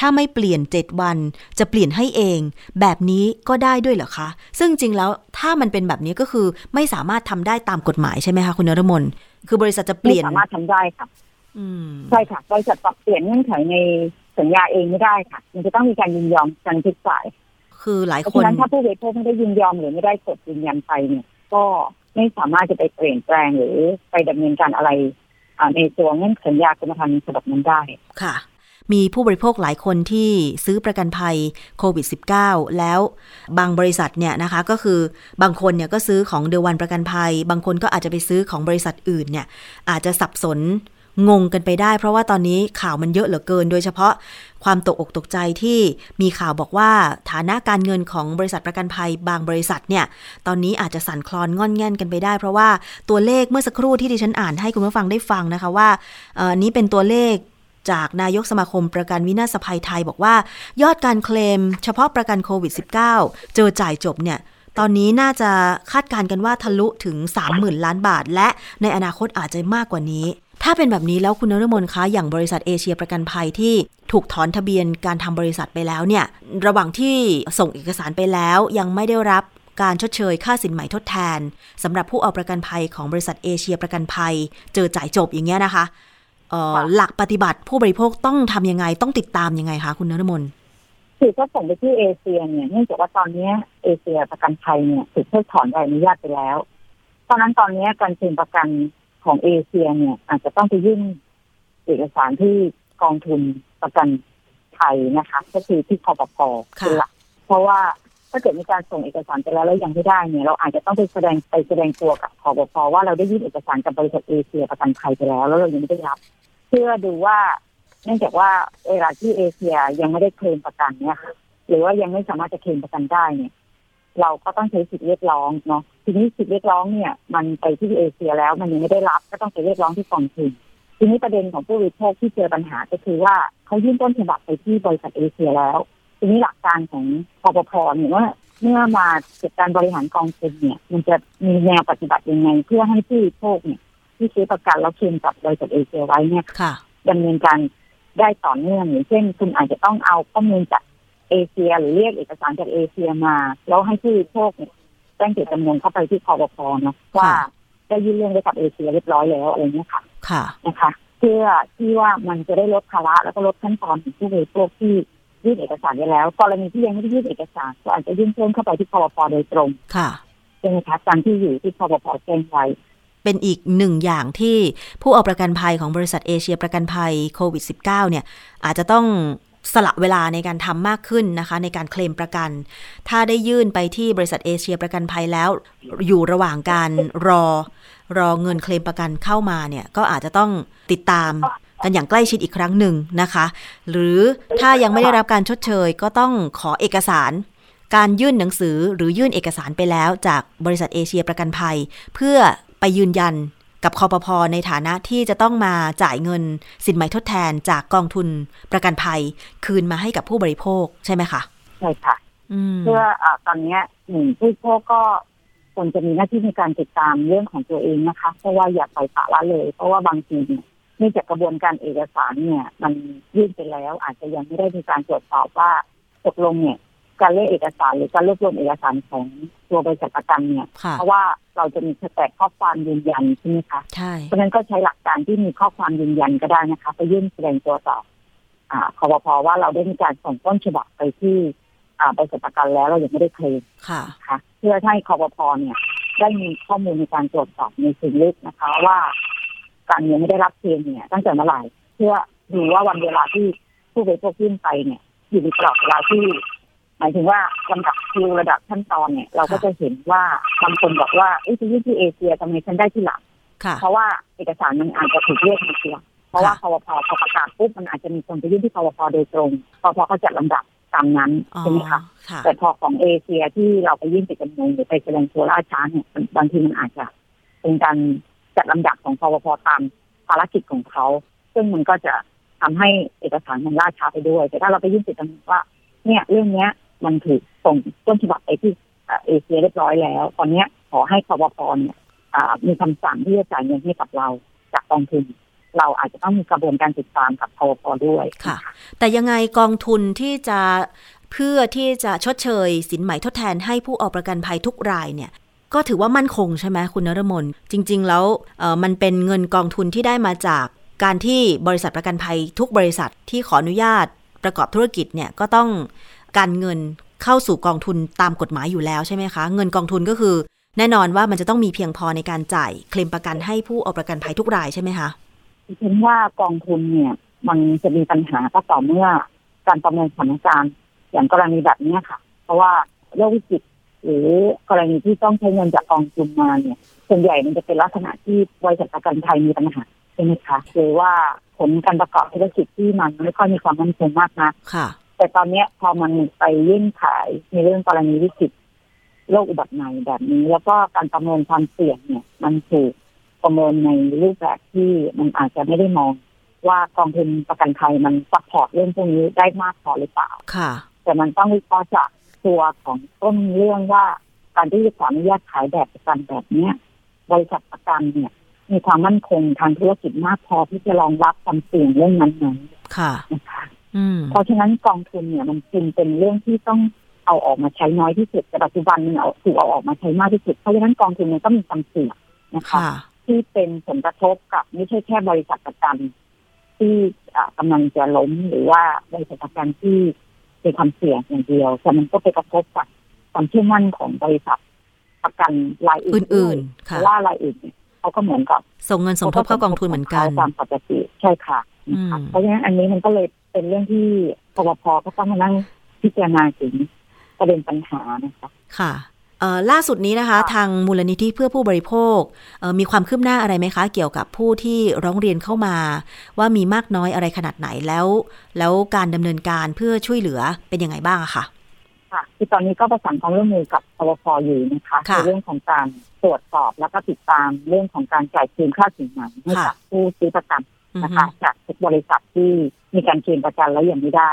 [SPEAKER 2] ถ้าไม่เปลี่ยน 7 วัน จะเปลี่ยนให้เอง แบบนี้ก็ได้ด้วยเหรอคะ ซึ่งจริงแล้วถ้ามันเป็นแบบนี้ก็คือไม่สามารถทำได้ตามกฎหมายใช่ไหมคะคุณนรมนคือบริษัทจะเปลี่ยน
[SPEAKER 4] ไม่สามารถทำได้ค่ะ
[SPEAKER 2] อืม
[SPEAKER 4] ใช่ค่ะบริษัทปรับเปลี่ยนเงื่อนไขในสัญญาเองไม่ได้ค่ะ มันจะต้องมีการยินยอมกันทุกฝ่าย
[SPEAKER 2] คือหลาย
[SPEAKER 4] เพราะ
[SPEAKER 2] คน
[SPEAKER 4] ฉะนั้นถ้าผู้บริโภคไม่ได้ยินยอมหรือไม่ได้กดยืนยันไปเนี่ย ก็ไม่สามารถจะไปเปลี่ยนแปลงหรือไปดำเนินการอะไรในตัวเงื่อนสัญญากรมธรรม์ฉบับนั้นได้
[SPEAKER 2] ค่ะ มีผู้บริโภคหลายคนที่ซื้อประกันภัยโควิด -19 แล้วบางบริษัทเนี่ยนะคะก็คือบางคนเนี่ยก็ซื้อของเดวันประกันภัย บางคนก็อาจจะไปซื้อของบริษัทอื่นเนี่ยอาจจะสับสน งงกันไปได้ เพราะว่าตอนนี้ข่าวมันเยอะเหลือเกิน โดยเฉพาะความตกอกตกใจที่มีข่าวบอกว่าฐานะการเงินของบริษัทประกันภัยบางบริษัทเนี่ย ตอนนี้อาจจะสั่นคลอนง่อนแง่นกันไปได้ เพราะว่าตัวเลขเมื่อสักครู่ที่ดิฉันอ่านให้คุณผู้ฟังได้ฟังนะคะว่าอ่อนี้เป็นตัวเลขจากนายกสมาคมประกันวินาศภัยไทยบอกว่า ยอดการเคลม เฉพาะประกันโควิด -19 เจอจ่ายจบเนี่ยตอนนี้น่าจะคาดการณ์กันว่าทะลุถึง 30,000 ล้านบาท และในอนาคตอาจจะมากกว่านี้ ถ้าเป็นแบบนี้แล้วคุณนรมนคะอย่างบริษัทเอเชียประกันภัยที่ถูกถอนทะเบียนการทำบริษัทไปแล้วเนี่ย ระหว่างที่ส่งเอกสารไปแล้วยังไม่ได้รับการชดเชยค่าสินใหม่ทดแทนสำหรับผู้เอาประกันภัยของบริษัทเอเชียประกันภัย เจอจ่ายจบอย่างเงี้ยนะคะหลักปฏิบัติผู้บริโภคต้องทำยังไงต้องติดตามยังไงคะคุณนรมน
[SPEAKER 4] คือก็ส่งไปที่เอเชียเนี่ยเนื่องจากว่าตอนนี้เอเชียประกันภัยเนี่ยถูกเพิกถอนใบอนุญาตไปแล้วเพราะนั้นตอนนี้การเซ็นประกัน ของเอเชียเนี่ย อาจจะต้องไปยื่นเอกสารที่กองทุนประกันภัยนะคะ ก็คือที่คอปพ
[SPEAKER 2] ค่ะ
[SPEAKER 4] เป็นหลักเพราะว่าถ้าเกิดมีการส่งเอกสารไปแล้วแล้วยังไม่ได้เนี่ยเราอาจจะต้องไปแสดงไปแสดงตัวกับคอปพว่าเราได้ยื่นเอกสารกับบริษัทเอเชียประกันภัยไปแล้ว แล้วเรายังไม่ได้รับ เพื่อดูว่าเนื่องจากว่าเวลาที่เอเชียยังไม่ได้เคลมประกันเนี่ยค่ะหรือว่ายังไม่สามารถจะเคลมประกันได้เนี่ย เราก็ต้องใช้สิทธิเรียกร้องเนาะ ทีนี้สิทธิเรียกร้องเนี่ย มันไปที่เอเชียแล้ว มันยังไม่ได้รับก็ต้องไปเรียกร้องที่กองทุนทีนี้ประเด็นของผู้บริโภคที่เจอปัญหาก็คือว่าเขายื่นต้นฉบับไปที่บริษัทเอเชียแล้ว ทีนี้หลักการของปปพเนี่ยว่าเมื่อมาจัดการบริหารกองทุนเนี่ย มันจะมีแนวปฏิบัติยังไง เพื่อให้ผู้บริโภคเนี่ยที่ซื้อประกันแล้วเคลมกับบริษัทเอเชียไว้เนี่ย
[SPEAKER 2] ค่ะ
[SPEAKER 4] ดำเนินการได้ต่อเนื่องอย่างเช่น คุณอาจจะต้องเอาข้อมูลจากเอเชีย หรือเรียกเอกสารจากเอเชียมา แล้วให้ผู้บริโภคเนี่ย แจ้งเจตจำนงเข้าไปที่คอปพเนาะว่าได้ยื่นเรื่องไปกับเอเชียเรียบร้อยแล้วอะไรเงี้ยค่ะ
[SPEAKER 2] ค่ะ
[SPEAKER 4] นะคะเพื่อที่ว่ามันจะได้ลดภาระแล้วก็ลดขั้นตอนของผู้บริโภคที่ยื่นเอกสารไปแล้วกรณีที่ยังไม่ได้ยื่นเอกสารก็อาจจะยื่นเพิ่มเข้าไปที่คอปพโดยตรง
[SPEAKER 2] ค่ะ
[SPEAKER 4] ใช่ไหมคะตามที่อยู่ที่คอปพแจ้งไว้
[SPEAKER 2] เป็นอีกหนึ่งอย่างที่ผู้เอาประกันภัยของบริษัทเอเชียประกันภัยโควิด -19 เนี่ยอาจจะต้อง สละเวลาในการทำมากขึ้นนะคะ ในการเคลมประกัน ถ้าได้ยื่นไปที่บริษัทเอเชียประกันภัยแล้ว อยู่ระหว่างการรอ รอเงินเคลมประกันเข้ามาเนี่ย ก็อาจจะต้องติดตามกันอย่างใกล้ชิดอีกครั้งหนึ่งนะคะ หรือถ้ายังไม่ได้รับการชดเชย ก็ต้องขอเอกสาร การยื่นหนังสือหรือยื่นเอกสารไปแล้ว จากบริษัทเอเชียประกันภัย เพื่อไปยืนยัน กับคอปพในฐานะที่จะต้องมาจ่ายเงินสินไหมทดแทนจากกองทุนประกันภัยคืนมาให้กับผู้บริโภคใช่ไหมคะ
[SPEAKER 4] ใช่ค่ะ
[SPEAKER 2] อืม
[SPEAKER 4] เพื่ออาตอนเนี้ยหนึ่งผู้บริโภคก็ควรจะมีหน้าที่ในการติดตามเรื่องของตัวเองนะคะเพราะว่าอย่าปล่อยปละละเลย เพราะว่าบางทีเนี่ยเนื่องจากกระบวนการเอกสารเนี่ย มันยื่นไปแล้วอาจจะยังไม่ได้มีการตรวจสอบว่าตกลงเนี่ย การเรียกเอกสารหรือการรวบรวมเอกสารของตัวบริษัทประกันเนี่ย
[SPEAKER 2] ค่ะ
[SPEAKER 4] เพราะว่าเราจะมีแตกข้อความยืนยันใช่ไหมคะ
[SPEAKER 2] ใช่
[SPEAKER 4] เพราะฉะนั้นก็ใช้หลักการที่มีข้อความยืนยันก็ได้นะคะไปยื่นแสดงตัวต่ออ่าคอปพว่าเราได้มีการส่งต้นฉบับไปที่อ่าบริษัทประกันแล้วเรายังไม่ได้เคลม
[SPEAKER 2] ค่ะ
[SPEAKER 4] นะคะเพื่อให้คอปพเนี่ย ได้มีข้อมูลในการตรวจสอบในสิ่งลึกนะคะ ว่าการยังไม่ได้รับเคลมเนี่ย ตั้งแต่เมื่อไหร่เพื่อดูว่าวันเวลาที่ผู้บริโภคยื่นไปเนี่ย อยู่ในกรอบเวลาที่ หมายถึงว่าลำดับคิวระดับขั้นตอนเนี่ยเราก็จะเห็นว่าบางคนบอกว่าเอ๊ะจะยื่นที่เอเชียทำไมฉันได้ที่หลัง
[SPEAKER 2] ค่ะ
[SPEAKER 4] เพราะว่าเอกสารมันอาจจะถูกเรียกมาเสียเพราะว่า
[SPEAKER 2] ค่ะ
[SPEAKER 4] คอปพพอประกาศปุ๊บมันอาจจะมีคนไปยื่นที่คอปพโดยตรงคอปพเขาจัดลำดับตามนั้น
[SPEAKER 2] อ๋อ
[SPEAKER 4] ใช่ไหมคะ
[SPEAKER 2] ค่ะ
[SPEAKER 4] แต่พอของเอเชียที่เราไปยื่นเจตจำนงหรือไปแสดงตัวล่าช้าเนี่ยมันบางทีมันอาจจะเป็นการจัดลำดับของคอปพตามภารกิจของเขาซึ่งมันก็จะทำให้เอกสารมันล่าช้าไปด้วย แต่ถ้าเราไปยื่นเจตจำนงว่า เนี่ยเรื่องเนี้ย มันถูกส่งต้นฉบับไปที่เอเชียเรียบร้อยแล้ว ตอนนี้ขอให้คอปพเนี่ยมีคำสั่งที่จะจ่ายเงินให้กับเราจากกองทุน เราอาจจะต้องมีกระบวนการติดตามกับพอพอด้วย
[SPEAKER 2] ค่ะ แต่ยังไงกองทุนที่จะเพื่อที่จะชดเชย สินไหมทดแทนให้ผู้เอาประกันภัยทุกรายเนี่ย ก็ถือว่ามั่นคงใช่ไหมคุณนรมนจริง ๆ แล้วมันเป็นเงินกองทุนที่ได้มาจากการที่บริษัทประกันภัยทุกบริษัทที่ขออนุญาตประกอบธุรกิจเนี่ยก็ต้อง การเงินเข้าสู่กองทุนตามกฎหมายอยู่แล้วใช่ไหมคะ เงินกองทุนก็คือ แน่นอนว่ามันจะต้องมีเพียงพอในการจ่ายเคลมประกันให้ผู้เอาประกันภัยทุกรายใช่ไหมคะ
[SPEAKER 4] ดิฉันว่ากองทุนเนี่ย มันจะมีปัญหาก็ต่อเมื่อการประเมินสถานการณ์อย่างกรณีแบบนี้ค่ะ เพราะว่าโรควิกฤตหรือกรณีที่ต้องใช้เงินจากกองทุนมาเนี่ยส่วนใหญ่มันจะเป็นลักษณะที่บริษัทประกันภัยมีปัญหาใช่ไหมคะหรือว่าผลการประกอบธุรกิจที่มันไม่ค่อยมีความมั่นคงมากนะ
[SPEAKER 2] ค่ะ
[SPEAKER 4] แต่ตอนเนี้ยพอมันไปยื่นขายในเรื่องกรณีวิกฤตโรคอุบัติใหม่แบบนี้ แล้วก็การประเมินความเสี่ยงเนี่ย มันถูกประเมินในรูปแบบที่มันอาจจะไม่ได้มอง ว่ากองทุนประกันภัยมัน support เรื่องพวกนี้ได้มากพอหรือเปล่า
[SPEAKER 2] ค่ะ
[SPEAKER 4] แต่มันต้องวิเคราะห์จากตัวของต้นเรื่องว่า การที่จะขออนุญาตขายแบบประกันแบบเนี้ยบริษัทประกันเนี่ย มีความมั่นคงทางธุรกิจมากพอที่จะรองรับความเสี่ยงเรื่องนั้น
[SPEAKER 2] ค่ะ
[SPEAKER 4] ๆนะคะ
[SPEAKER 2] อืม
[SPEAKER 4] เพราะฉะนั้นกองทุนเนี่ยมันจึงเป็นเรื่องที่ต้องเอาออกมาใช้น้อยที่สุดแต่ปัจจุบันมันเอาถูกเอาออกมาใช้มากที่สุดเพราะฉะนั้นกองทุนมันก็มีความเสี่ยงนะคะ
[SPEAKER 2] ค่ะ
[SPEAKER 4] ที่เป็นผลกระทบกับไม่ใช่แค่บริษัทประกัน ที่อ่ากำลังจะล้มหรือว่าบริษัทประกันที่เป็นความเสี่ยงอย่างเดียวแต่มันก็ไปกระทบกับความเชื่อมั่นของบริษัทประกันรายอื่น
[SPEAKER 2] อื่นๆ
[SPEAKER 4] เพ
[SPEAKER 2] ค่ะ
[SPEAKER 4] ราะว่ารายอื่นเนี่ยเขาก็เหมือนกับ
[SPEAKER 2] ส่งเงินสมทบเข้ากองทุนเหมือนกัน
[SPEAKER 4] ตามปกติใช่ค่ะนะคะ
[SPEAKER 2] อืม
[SPEAKER 4] เพราะฉะนั้นอันนี้มันก็เลย เป็นเรื่องที่ปปพก็ต้องมานั่งพิจารณาถึงประเด็นปัญหานะคะ
[SPEAKER 2] ค่ะเอ่อล่าสุดนี้นะคะ
[SPEAKER 4] ค่ะ
[SPEAKER 2] ทางมูลนิธิเพื่อผู้บริโภคเอ่อมีความคืบหน้าอะไรไหมคะ เกี่ยวกับผู้ที่ร้องเรียนเข้ามา ว่ามีมากน้อยอะไรขนาดไหนแล้ว แล้วการดำเนินการเพื่อช่วยเหลือเป็นยังไงบ้างอะคะ
[SPEAKER 4] ค่ะคือตอนนี้ก็ประสานความร่วมมือกับปปพอยู่นะคะ
[SPEAKER 2] ค่ะ
[SPEAKER 4] ในเรื่องของการตรวจสอบแล้วก็ติดตามเรื่องของการจ่ายคืนค่าสินไหมให้กับผู้ซื้อประกัน
[SPEAKER 2] อือ
[SPEAKER 4] นะ
[SPEAKER 2] ฮึ
[SPEAKER 4] คะจากทุกบริษัทที่มีการคืนประกันแล้วยังไม่ได้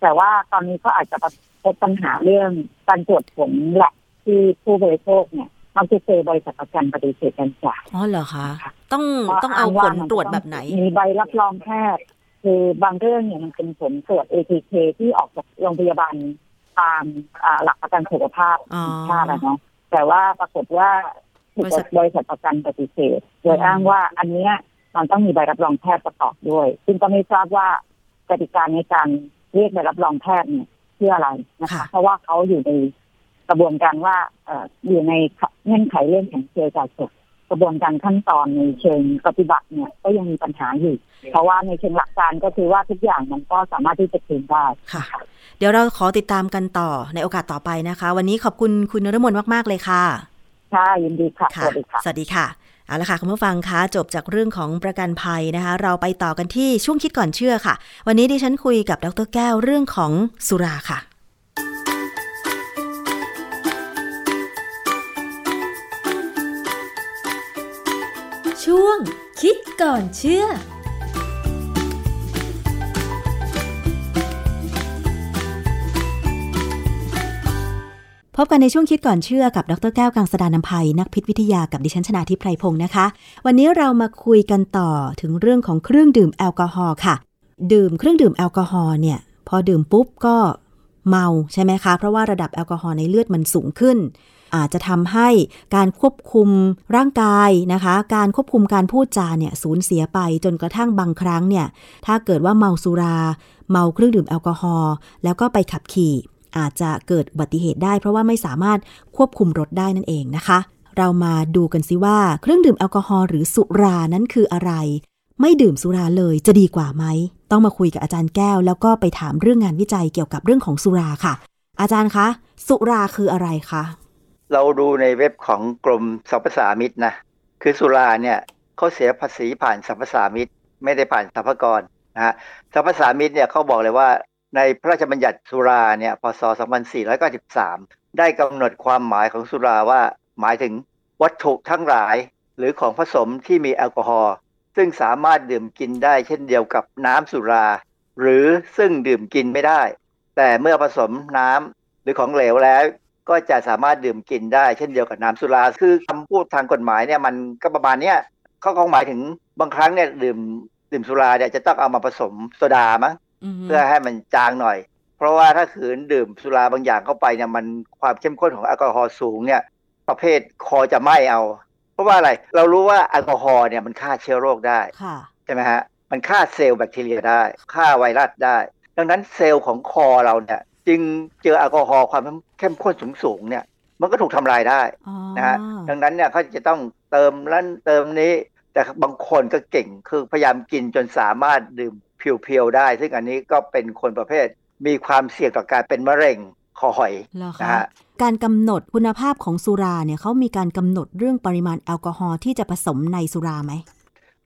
[SPEAKER 4] แต่ว่าตอนนี้ก็อาจจะประพบปัญหาเรื่องการตรวจผลแหละที่ผู้บริโภคเนี่ยมักจะเจอบริษัทประกันปฏิเสธการจ่าย
[SPEAKER 2] อ๋อเหรอคะ
[SPEAKER 4] ค่ะ
[SPEAKER 2] ต้องต้องเอาผลตรวจแบบไหน
[SPEAKER 4] มีใบรับรองแพทย์คือบางเรื่องเนี่ยมันเป็นผลตรวจ ATK ที่ออกจากโรงพยาบาลตามอ่าหลักประกันสุขภาพ
[SPEAKER 2] อ๋อ
[SPEAKER 4] แห่งชาติอะเนาะแต่ว่าปรากฏว่าถูก
[SPEAKER 2] บริษัท
[SPEAKER 4] บริษัทประกันปฏิเสธ โดย
[SPEAKER 2] อืม
[SPEAKER 4] อ้างว่าอันเนี้ย มันต้องมีใบรับรองแพทย์ประกอบด้วย ซึ่งก็ไม่ทราบว่ากติกาในการเรียกใบรับรองแพทย์เนี่ยเพื่ออะไรนะคะ เพราะว่าเขาอยู่ในกระบวนการว่าเอ่ออยู่ในเงื่อนไขเรื่องของเจรจาจบกระบวนการขั้นตอนในเชิงปฏิบัติเนี่ยก็ยังมีปัญหาอยู่ เพราะว่าในเชิงหลักการก็คือว่าทุกอย่างมันก็สามารถที่จะคืนได้
[SPEAKER 2] ค่ะ เดี๋ยวเราขอติดตามกันต่อในโอกาสต่อไปนะคะ วันนี้ขอบคุณคุณนรมนมาก ๆ เลยค่ะ
[SPEAKER 4] ค่ะ ยินดีค่ะ สวัสดีค่ะ
[SPEAKER 2] สวัสดีค่ะ เอาละค่ะคุณผู้ฟังคะจบจากเรื่องของประกันภัยนะคะ เราไปต่อกันที่ช่วงคิดก่อนเชื่อค่ะ วันนี้ดิฉันคุยกับดรแก้วเรื่องของสุราค่ะ
[SPEAKER 5] ช่วงคิดก่อนเชื่อ
[SPEAKER 2] พบกันในช่วงคิดก่อนเชื่อกับดรแก้วกังสดานนภัย นักพิษวิทยากับดิฉันชนาทิพไพรพงศ์นะคะ วันนี้เรามาคุยกันต่อถึงเรื่องของเครื่องดื่มแอลกอฮอล์ค่ะ ดื่มเครื่องดื่มแอลกอฮอล์เนี่ย พอดื่มปุ๊บก็เมาใช่ไหมคะ เพราะว่าระดับแอลกอฮอล์ในเลือดมันสูงขึ้น อาจจะทำให้การควบคุมร่างกายนะคะ การควบคุมการพูดจาเนี่ยสูญเสียไปจนกระทั่งบางครั้งเนี่ย ถ้าเกิดว่าเมาสุรา เมาเครื่องดื่มแอลกอฮอล์แล้วก็ไปขับขี่ อาจจะเกิดอุบัติเหตุได้ เพราะว่าไม่สามารถควบคุมรถได้นั่นเองนะคะ เรามาดูกันสิว่าเครื่องดื่มแอลกอฮอล์หรือสุรานั้นคืออะไร ไม่ดื่มสุราเลยจะดีกว่าไหม ต้องมาคุยกับอาจารย์แก้ว แล้วก็ไปถามเรื่องงานวิจัยเกี่ยวกับเรื่องของสุราค่ะ อาจารย์คะ สุราคืออะไรคะ
[SPEAKER 6] เราดูในเว็บของกรมสรรพสามิตนะคือสุราเนี่ยเขาเสียภาษีผ่านสรรพสามิตไม่ได้ผ่านสรรพากรนะฮะสรรพสามิตเนี่ยเขาบอกเลยว่า ในพระราชบัญญัติสุราเนี่ยพศ 2493 ได้กำหนดความหมายของสุราว่าหมายถึงวัตถุทั้งหลายหรือของผสมที่มีแอลกอฮอล์ซึ่งสามารถดื่มกินได้เช่นเดียวกับน้ำสุรา หรือซึ่งดื่มกินไม่ได้ แต่เมื่อผสมน้ำหรือของเหลวแล้ว ก็จะสามารถดื่มกินได้เช่นเดียวกับน้ำสุรา คือคำพูดทางกฎหมายเนี่ยมันก็ประมาณเนี้ยเขาคงหมายถึงบางครั้งเนี่ยดื่มดื่มสุราเนี่ยจะต้องเอามาผสมโซดามั้ง เพื่อให้มันจางหน่อย เพราะว่าถ้าขืนดื่มสุราบางอย่างเข้าไปเนี่ยมันความเข้มข้นของแอลกอฮอล์สูงเนี่ย ประเภทคอจะไหม้เอา เพราะว่าอะไรเรารู้ว่าแอลกอฮอล์เนี่ยมันฆ่าเชื้อโรคได้
[SPEAKER 2] ค่ะ
[SPEAKER 6] ใช่ไหมฮะมันฆ่าเซลล์แบคทีเรียได้ฆ่าไวรัสได้ ดังนั้นเซลล์ของคอเราเนี่ยจึงเจอแอลกอฮอล์ความเข้มข้นสูงๆเนี่ย มันก็ถูกทำลายได้
[SPEAKER 2] อ๋อ
[SPEAKER 6] นะฮะดังนั้นเนี่ยเขาจะต้องเติมนั้นเติมนี้แต่บางคนก็เก่งคือพยายามกินจนสามารถดื่ม เพียวๆได้ ซึ่งอันนี้ก็เป็นคนประเภท มีความเสี่ยงต่อการเป็นมะเร็งคอหอย
[SPEAKER 2] เหรอ
[SPEAKER 6] นะ
[SPEAKER 2] คะ
[SPEAKER 6] ฮะ
[SPEAKER 2] การกำหนดคุณภาพของสุราเนี่ยเขามีการกำหนดเรื่องปริมาณแอลกอฮอล์ที่จะผสมในสุราไหม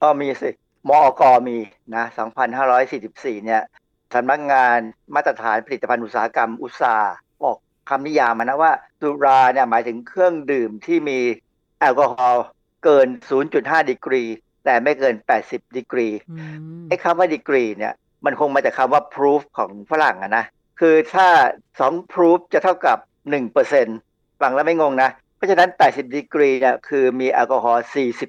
[SPEAKER 6] ก็มีสิมอกมีนะ2544 เนี่ยสำนักงานมาตรฐานผลิตภัณฑ์อุตสาหกรรมอุตสาห์ออกคำนิยามมานะว่า สุราเนี่ยหมายถึงเครื่องดื่มที่มีแอลกอฮอล์เกิน 0.5 ดีกรี แต่ไม่เกิน 80ดีกรี
[SPEAKER 2] อืม
[SPEAKER 6] ไอ้คำว่าดีกรีเนี่ยมันคงมาจากคำว่า proof ของฝรั่งอะนะ คือถ้า 2 proof จะเท่ากับ 1%ฟังแล้วไม่งงนะ เพราะฉะนั้น 80ดีกรีเนี่ยคือมีแอลกอฮอล์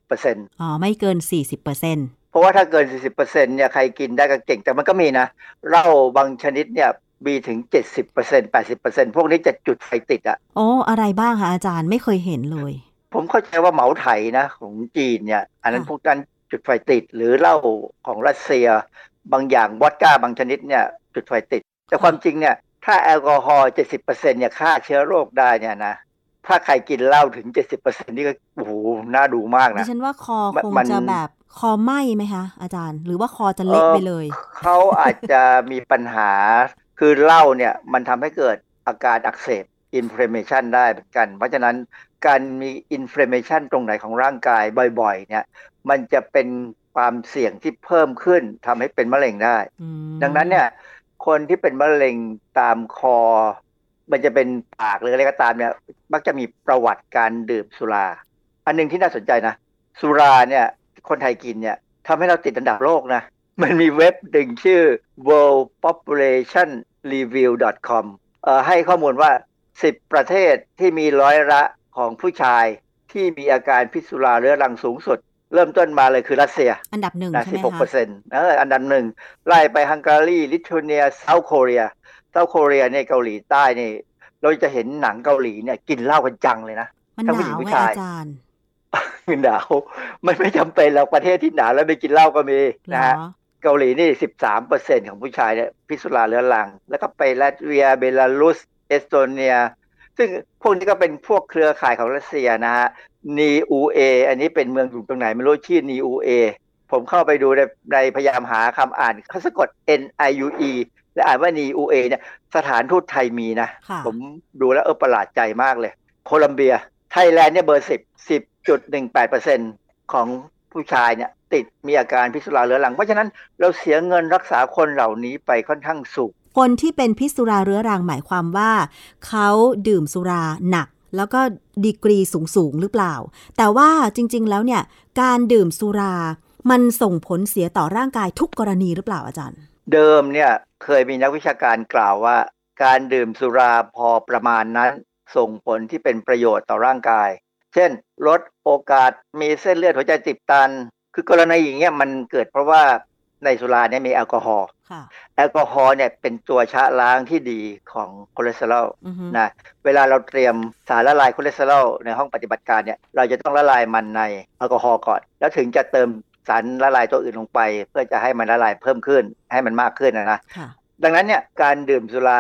[SPEAKER 6] 40%
[SPEAKER 2] อ๋อ ไม่เกิน 40เปอร์เซ็นต์
[SPEAKER 6] เพราะว่าถ้าเกิน 40%เนี่ยใครกินได้ก็เก่ง แต่มันก็มีนะเหล้าบางชนิดเนี่ยมีถึง 70% 80%พวกนี้จะจุดไฟติดอะ
[SPEAKER 2] โอ้อะไรบ้างคะอาจารย์ไม่เคยเห็นเลย
[SPEAKER 6] ผมเข้าใจว่าเหมาไถนะของจีนเนี่ย อันนั้น
[SPEAKER 2] ค่ะ
[SPEAKER 6] พวกนั้นจุดไฟติด หรือเหล้าของรัสเซีย บางอย่างวอดก้าบางชนิดเนี่ย จุดไฟติด แต่ความจริงเนี่ย ถ้าแอลกอฮอล์70%เนี่ยฆ่าเชื้อโรคได้เนี่ยนะถ้าใครกินเหล้าถึง70%นี่ก็โอ้โหน่าดูมาก
[SPEAKER 2] ดิ
[SPEAKER 6] นะ
[SPEAKER 2] ฉันว่าคอ
[SPEAKER 6] มัน
[SPEAKER 2] คง
[SPEAKER 6] มัน
[SPEAKER 2] จะแบบคอไหม้ไหมคะอาจารย์ หรือว่าคอจะเละไปเลย
[SPEAKER 6] เขาอาจจะมีปัญหาคือเหล้าเนี่ยมันทำให้เกิดอาการอักเสบ inflammation ได้เหมือนกัน เพราะฉะนั้น การมี inflammation ตรงไหนของร่างกายบ่อยๆ เนี่ย มันจะเป็นความเสี่ยงที่เพิ่มขึ้นทำให้เป็นมะเร็งได้
[SPEAKER 2] อืม
[SPEAKER 6] ดังนั้นเนี่ย คนที่เป็นมะเร็งตามคอ มันจะเป็นปากหรืออะไรก็ตามเนี่ย มักจะมีประวัติการดื่มสุรา อันหนึงที่น่าสนใจนะ สุราเนี่ย คนไทยกินเนี่ยทำให้เราติดอันดับโลกนะ มันมีเว็บหนึ่งชื่อ worldpopulationreview.com เอ่อให้ข้อมูลว่า 10 ประเทศที่มีร้อยละ ของผู้ชายที่มีอาการพิษสุราเรื้อรังสูงสุด เริ่มต้นมาเลยคือรัสเซีย
[SPEAKER 2] อันดับหนึ่ง
[SPEAKER 6] นะ
[SPEAKER 2] ใช่ไหม
[SPEAKER 6] 16เปอ
[SPEAKER 2] คะ
[SPEAKER 6] ร์เซ็นต์เอออันดับหนึ่งไล่ไปฮังการีลิทัวเนียเซาท์โคเรียเซาท์โคเรียเนี่ยเกาหลีใต้นี่เราจะเห็นหนังเกาหลีเนี่ยกินเหล้ากันจังเลยนะ
[SPEAKER 2] มันห
[SPEAKER 6] ทั้งผู้หญิ
[SPEAKER 2] นางว
[SPEAKER 6] ผู้
[SPEAKER 2] ไง
[SPEAKER 6] ชาย
[SPEAKER 2] อาจารย์
[SPEAKER 6] หนาวมันไม่จำเป็นหรอกประเทศที่หนาวแล้วไม่กินเหล้าก็มี
[SPEAKER 2] เหร
[SPEAKER 6] นะ
[SPEAKER 2] อ
[SPEAKER 6] ฮะเกาหลีนี่13เปอร์เซ็นของผู้ชายเนี่ยพิษสุราเรื้อรัง แล้วก็ไปลัตเวียเบลารุส เอสโตเนีย ซึ่งพวกนี้ก็เป็นพวกเครือข่ายของรัสเซียนะฮะนีอูเออันนี้เป็นเมืองอยู่ตรงไหนไม่รู้ชื่อนีอูเอผมเข้าไปดูในในพยายามหาคำอ่านเขาสะกด N I U E และอ่านว่านีอูเอเนี่ยสถานทูตไทยมีนะ
[SPEAKER 2] ค่ะ
[SPEAKER 6] ผมดูแล้วเออประหลาดใจมากเลย โคลัมเบีย ไทยแลนด์เนี่ยเบอร์สิบสิบจุดหนึ่งแปดเปอร์เซ็นของผู้ชายเนี่ยติดมีอาการพิษสุราเรื้อรัง เพราะฉะนั้นเราเสียเงินรักษาคนเหล่านี้ไปค่อนข้างสูง
[SPEAKER 2] คนที่เป็นพิษสุราเรื้อรังหมายความว่า เขาดื่มสุราหนัก แล้วก็ดีกรีสูงสูงหรือเปล่า แต่ว่าจริง ๆ แล้วเนี่ยการดื่มสุรา มันส่งผลเสียต่อร่างกายทุกกรณีหรือเปล่าอาจารย์
[SPEAKER 6] เดิมเนี่ยเคยมีนักวิชาการกล่าวว่า การดื่มสุราพอประมาณนั้น ส่งผลที่เป็นประโยชน์ต่อร่างกาย เช่น ลดโอกาสมีเส้นเลือดหัวใจติดตัน คือกรณีอย่างเงี้ยมันเกิดเพราะว่า ในสุราเนี่ยมีแอลกอฮอล์
[SPEAKER 2] ค่ะ
[SPEAKER 6] แอลกอฮอล์เนี่ยเป็นตัวชะล้างที่ดีของคอเลสเตอรอล
[SPEAKER 2] อือฮึ
[SPEAKER 6] นะเวลาเราเตรียมสารละลายคอเลสเตอรอลในห้องปฏิบัติการเนี่ยเราจะต้องละลายมันในแอลกอฮอล์ก่อน แล้วถึงจะเติมสารละลายตัวอื่นลงไป เพื่อจะให้มันละลายเพิ่มขึ้นให้มันมากขึ้นนะนะ
[SPEAKER 2] ค่ะ
[SPEAKER 6] ดังนั้นเนี่ยการดื่มสุรา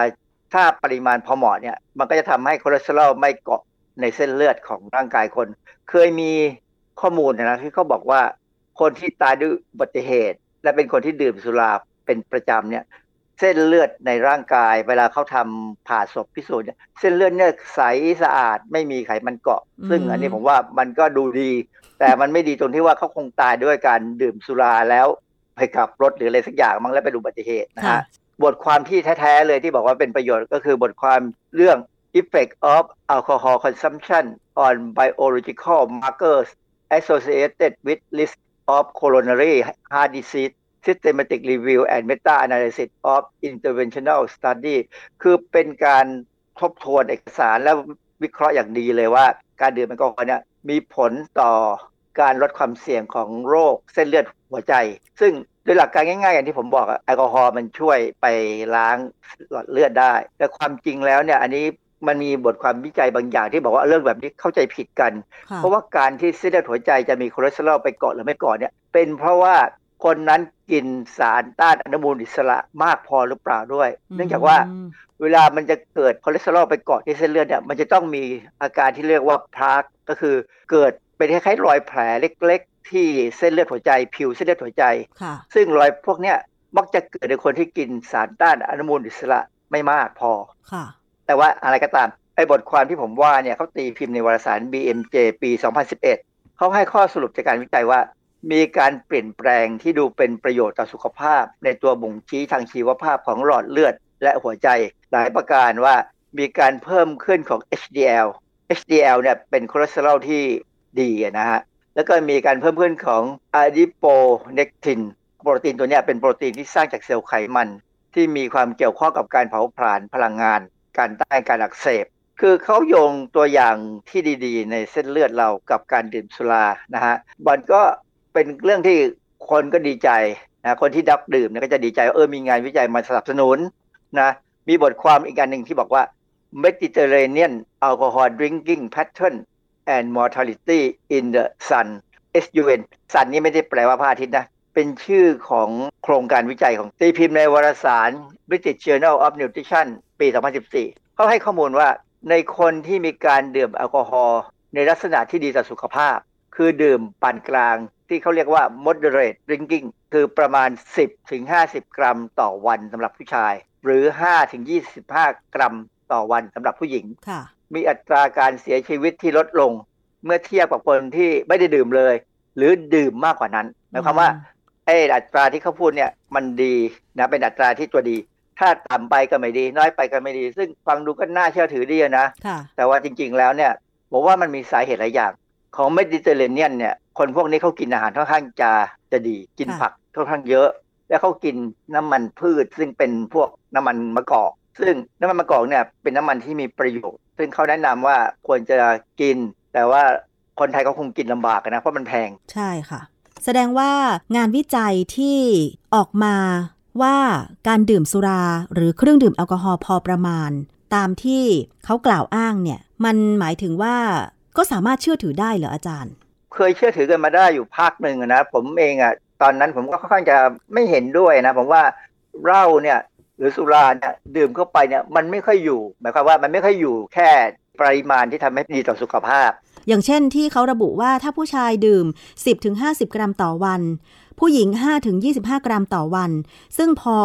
[SPEAKER 6] ถ้าปริมาณพอเหมาะเนี่ยมันก็จะทำให้คอเลสเตอรอลไม่เกาะในเส้นเลือดของร่างกายคน เคยมีข้อมูลนะที่เขาบอกว่าคนที่ตายด้วยอุบัติเหตุ และเป็นคนที่ดื่มสุราเป็นประจำเนี่ย เส้นเลือดในร่างกาย เวลาเขาทำผ่าศพพิสูจน์เนี่ยเส้นเลือดเนี่ยใสสะอาดไม่มีไขมันเกาะ
[SPEAKER 2] อืม
[SPEAKER 6] ซึ่งอันนี้ผมว่ามันก็ดูดี แต่มันไม่ดีตรงที่ว่าเขาคงตายด้วยการดื่มสุราแล้วไปขับรถหรืออะไรสักอย่างมั้งแล้วเป็นอุบัติเหตุนะ
[SPEAKER 2] ค่ะ
[SPEAKER 6] ฮะบทความที่แท้ๆเลยที่บอกว่าเป็นประโยชน์ก็คือบทความเรื่อง effect of alcohol consumption on biological markers associated with risk of coronary heart disease systematic review and meta-analysis of interventional study คือเป็นการทบทวนเอกสารและวิเคราะห์อย่างดีเลยว่า การดื่มแอลกอฮอล์เนี่ยมีผลต่อการลดความเสี่ยงของโรคเส้นเลือดหัวใจ ซึ่งโดยหลักการง่ายๆ อย่างที่ผมบอกแอลกอฮอล์มันช่วยไปล้างหลอดเลือดได้ แต่ความจริงแล้วเนี่ยอันนี้ มันมีบทความวิจัยบางอย่างที่บอกว่าเรื่องแบบนี้เข้าใจผิดกัน เพราะว่าการที่เส้นเลือดหัวใจจะมีคอเลสเตอรอลไปเกาะหรือไม่เกาะเนี่ยเป็นเพราะว่าคนนั้นกินสารต้านอนุมูลอิสระมากพอหรือเปล่าด้วย เนื่องจากว่าเวลามันจะเกิดคอเลสเตอรอลไปเกาะที่เส้นเลือดเนี่ยมันจะต้องมีอาการที่เรียกว่า plaque ก็คือเกิดเป็นคล้ายๆรอยแผลเล็ก ๆ ที่เส้นเลือดหัวใจ ผิวเส้นเลือดหัวใจ ซึ่งรอยพวกเนี้ยมักจะเกิดในคนที่กินสารต้านอนุมูลอิสระไม่มากพอ แต่ว่าอะไรก็ตามไอ้บทความที่ผมว่าเนี่ยเขาตีพิมพ์ในวารสาร BMJ ปี 2011 เขาให้ข้อสรุปจากการวิจัยว่า มีการเปลี่ยนแปลงที่ดูเป็นประโยชน์ต่อสุขภาพ ในตัวบ่งชี้ทางชีวภาพของหลอดเลือด และหัวใจหลายประการว่ามีการเพิ่มขึ้นของ HDL HDL เนี่ยเป็นคอเลสเตอรอลที่ดีนะฮะ แล้วก็มีการเพิ่มขึ้นของ adiponectin โปรตีนตัวนี้เป็นโปรตีนที่สร้างจากเซลล์ไขมัน ที่มีความเกี่ยวข้องกับการเผาผลาญพลังงาน การต้านการอักเสบ คือเขาโยงตัวอย่างที่ดีๆ ในเส้นเลือดเรากับการดื่มสุรานะฮะมันก็เป็นเรื่องที่คนก็ดีใจนะคนที่ดับดื่มเนี่ยก็จะดีใจเออมีงานวิจัยมาสนับสนุนนะมีบทความอีกการหนึ่งที่บอกว่า Mediterranean Alcohol Drinking Pattern and Mortality in the Sun SUN Sun นี่ไม่ได้แปลว่าพระอาทิตย์นะ เป็นชื่อของโครงการวิจัยของตีพิมพ์ในวารสาร British Journal of Nutrition ปี 2014 เขาให้ข้อมูลว่าในคนที่มีการดื่มแอลกอฮอล์ในลักษณะที่ดีต่อสุขภาพ คือดื่มปานกลางที่เขาเรียกว่า moderate drinking คือประมาณ 10-50 กรัมต่อวันสำหรับผู้ชาย หรือ 5-25 กรัมต่อวันสำหรับผู้หญิง มีอัตราการเสียชีวิตที่ลดลง เมื่อเทียบกับคนที่ไม่ได้ดื่มเลย หรือดื่มมากกว่านั้นหมายความว่าไอ้อัตราที่เขาพูดเนี่ยมันดีนะเป็นอัตราที่ตัวดี ถ้าต่ำไปก็ไม่ดี น้อยไปก็ไม่ดี ซึ่งฟังดูก็น่าเชื่อถือดีนะแต่ว่าจริง ๆ แล้วเนี่ยบอกว่ามันมีสาเหตุหลายอย่าง ของเมดิเตอร์เรเนียนเนี่ยคนพวกนี้เขากินอาหารค่อนข้างจะจะดี กินผักค่อนข้างเยอะ แล้วเขากินน้ำมันพืช ซึ่งเป็นพวกน้ำมันมะกอก ซึ่งน้ำมันมะกอกเนี่ยเป็นน้ำมันที่มีประโยชน์ ซึ่งเขาแนะนำว่าควรจะกิน แต่ว่าคนไทยก็คงกินลำบากนะเพราะมันแพง
[SPEAKER 2] ใช่ค่ะ แสดงว่างานวิจัยที่ออกมา ว่าการดื่มสุราหรือเครื่องดื่มแอลกอฮอล์พอประมาณ ตามที่เขากล่าวอ้างเนี่ย มันหมายถึงว่าก็สามารถเชื่อถือได้เหรออาจารย์
[SPEAKER 6] เคยเชื่อถือกันมาได้อยู่ภาคหนึ่งนะ ผมเองอะ่ะตอนนั้นผมก็ค่อนข้างจะไม่เห็นด้วยนะ ผมว่าเหล้าเนี่ยหรือสุราเนี่ยดื่มเข้าไปเนี่ยมันไม่ค่อยอยู่ หมายความว่ามันไม่ค่อยอยู่แค่ปริมาณที่ทำให้ดีต่อสุขภาพ
[SPEAKER 2] อย่างเช่นที่เขาระบุว่าถ้าผู้ชายดื่ม 10-50 กรัมต่อวัน ผู้หญิง 5-25 กรัมต่อวัน ซึ่งพอ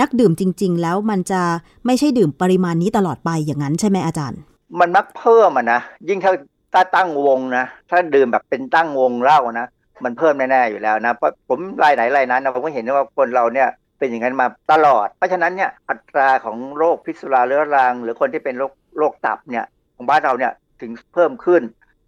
[SPEAKER 2] นักดื่มจริง ๆ แล้วมันจะไม่ใช่ดื่มปริมาณนี้ตลอดไปอย่างนั้นใช่ไหมอาจารย์
[SPEAKER 6] มันมักเพิ่มอะนะ ยิ่งถ้าถ้าตั้งวงนะ ถ้าดื่มแบบเป็นตั้งวงเหล้านะ มันเพิ่มแน่ๆอยู่แล้วนะ เพราะผมรายไหนรายนั้นนะผมก็เห็นว่าคนเราเนี่ยเป็นอย่างนั้นมาตลอด เพราะฉะนั้นเนี่ยอัตราของโรคพิษสุราเรื้อรัง หรือคนที่เป็นโรคโรคตับเนี่ยของบ้านเราเนี่ยถึงเพิ่มขึ้น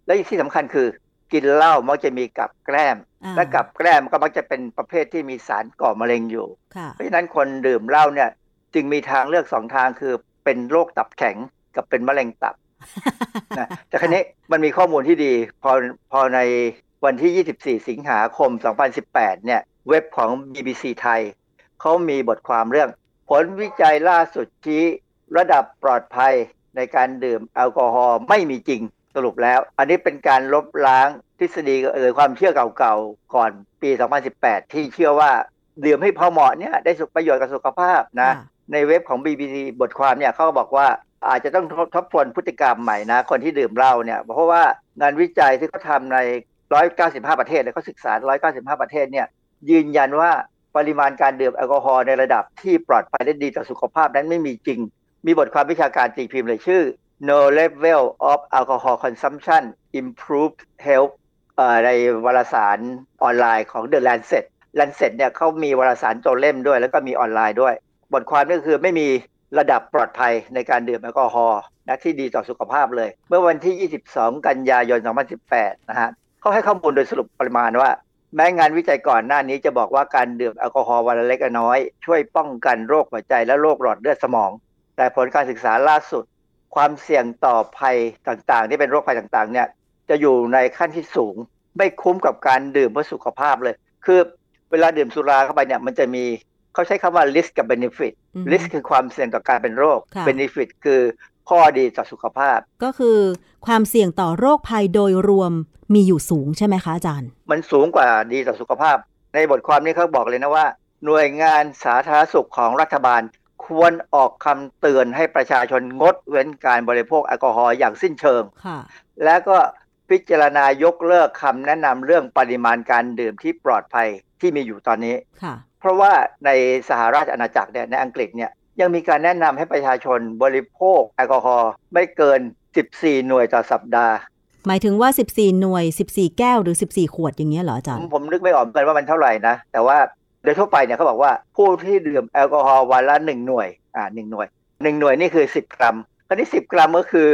[SPEAKER 6] และที่สำคัญคือ กินเหล้ามักจะมีกับแกล้ม และกับแกล้มก็มักจะเป็นประเภทที่มีสารก่อมะเร็งอยู่ เพราะฉะนั้นคนดื่มเหล้าเนี่ย จึงมีทางเลือกสองทางคือเป็นโรคตับแข็งกับเป็นมะเร็งตับนะแต่ครั้นี้มันมีข้อมูลที่ดี พอพอในวันที่ 24 สิงหาคม 2018 เนี่ย เว็บของ BBC ไทย เขามีบทความเรื่อง ผลวิจัยล่าสุดชี้ระดับปลอดภัยในการดื่มแอลกอฮอล์ไม่มีจริง สรุปแล้ว อันนี้เป็นการลบล้างทฤษฎีหรือความเชื่อเก่าๆ ก่อนปี 2018 ที่เชื่อว่าดื่มให้พอเหมาะเนี่ยได้สุประโยชน์กับสุขภาพนะ ในเว็บของ BBC บทความเนี่ยเขาบอกว่าอาจจะต้องทบทวนพฤติกรรมใหม่นะ คนที่ดื่มเหล้าเนี่ย เพราะว่างานวิจัยที่เขาทำใน 195 ประเทศเลยเขาศึกษา 195 ประเทศเนี่ยยืนยันว่าปริมาณการดื่มแอลกอฮอล์ในระดับที่ปลอดภัยและดีต่อสุขภาพนั้นไม่มีจริง มีบทความวิชาการตีพิมพ์เลยชื่อ No level of alcohol consumption improved health ในวารสารออนไลน์ของ The Lancet Lancet เนี่ยเขามีวารสารตัวเล่มด้วย แล้วก็มีออนไลน์ด้วย บทความนี่คือไม่มีระดับปลอดภัยในการดื่มแอลกอฮอล์นะที่ดีต่อสุขภาพเลย เมื่อวันที่ 22 กันยายน 2018 นะฮะเขาให้ข้อมูลโดยสรุปปริมาณว่า แม้งานวิจัยก่อนหน้านี้จะบอกว่าการดื่มแอลกอฮอล์วันละเล็กน้อย ช่วยป้องกันโรคหัวใจและโรคหลอดเลือดสมอง แต่ผลการศึกษาล่าสุด ความเสี่ยงต่อภัยต่างๆ ที่เป็นโรคภัยต่างๆ เนี่ย จะอยู่ในขั้นที่สูง ไม่คุ้มกับการดื่มเพื่อสุขภาพเลย คือเวลาดื่มสุราเข้าไปเนี่ยมันจะมีเขาใช้คำว่า risk กับ benefit
[SPEAKER 2] อือฮึ
[SPEAKER 6] risk คือความเสี่ยงต่อการเป็นโรค
[SPEAKER 2] ค่ะ
[SPEAKER 6] benefit คือข้อดีต่อสุขภาพ
[SPEAKER 2] ก็คือความเสี่ยงต่อโรคภัยโดยรวมมีอยู่สูงใช่ไหมคะอาจารย์
[SPEAKER 6] มันสูงกว่าดีต่อสุขภาพ ในบทความนี้เขาบอกเลยนะว่า หน่วยงานสาธารณสุขของรัฐบาล ควรออกคำเตือนให้ประชาชนงดเว้นการบริโภคแอลกอฮอล์อย่างสิ้นเชิง
[SPEAKER 2] ค่ะ
[SPEAKER 6] และก็พิจารณายกเลิกคำแนะนำเรื่องปริมาณการดื่มที่ปลอดภัยที่มีอยู่ตอนนี้
[SPEAKER 2] ค่ะ
[SPEAKER 6] เพราะว่าในสหราชอาณาจักรเนี่ยในอังกฤษเนี่ยยังมีการแนะนำให้ประชาชนบริโภคแอลกอฮอล์ไม่เกิน 14 หน่วยต่อสัปดาห์
[SPEAKER 2] หมายถึงว่า 14 หน่วย 14 แก้ว หรือ 14 ขวดอย่างเงี้ยเหรออาจาร
[SPEAKER 6] ผม
[SPEAKER 2] ย์
[SPEAKER 6] ผมนึกไม่ออกเหมือนกันว่ามันเท่าไหร่นะ แต่ว่า โดยทั่วไปเนี่ยเขาบอกว่าผู้ที่ดื่มแอลกอฮอล์วันละ1หน่วยอ่าหนึ่งหน่วย1หน่วยนี่คือ10กรัมคราวนี้10กรัมก็คือ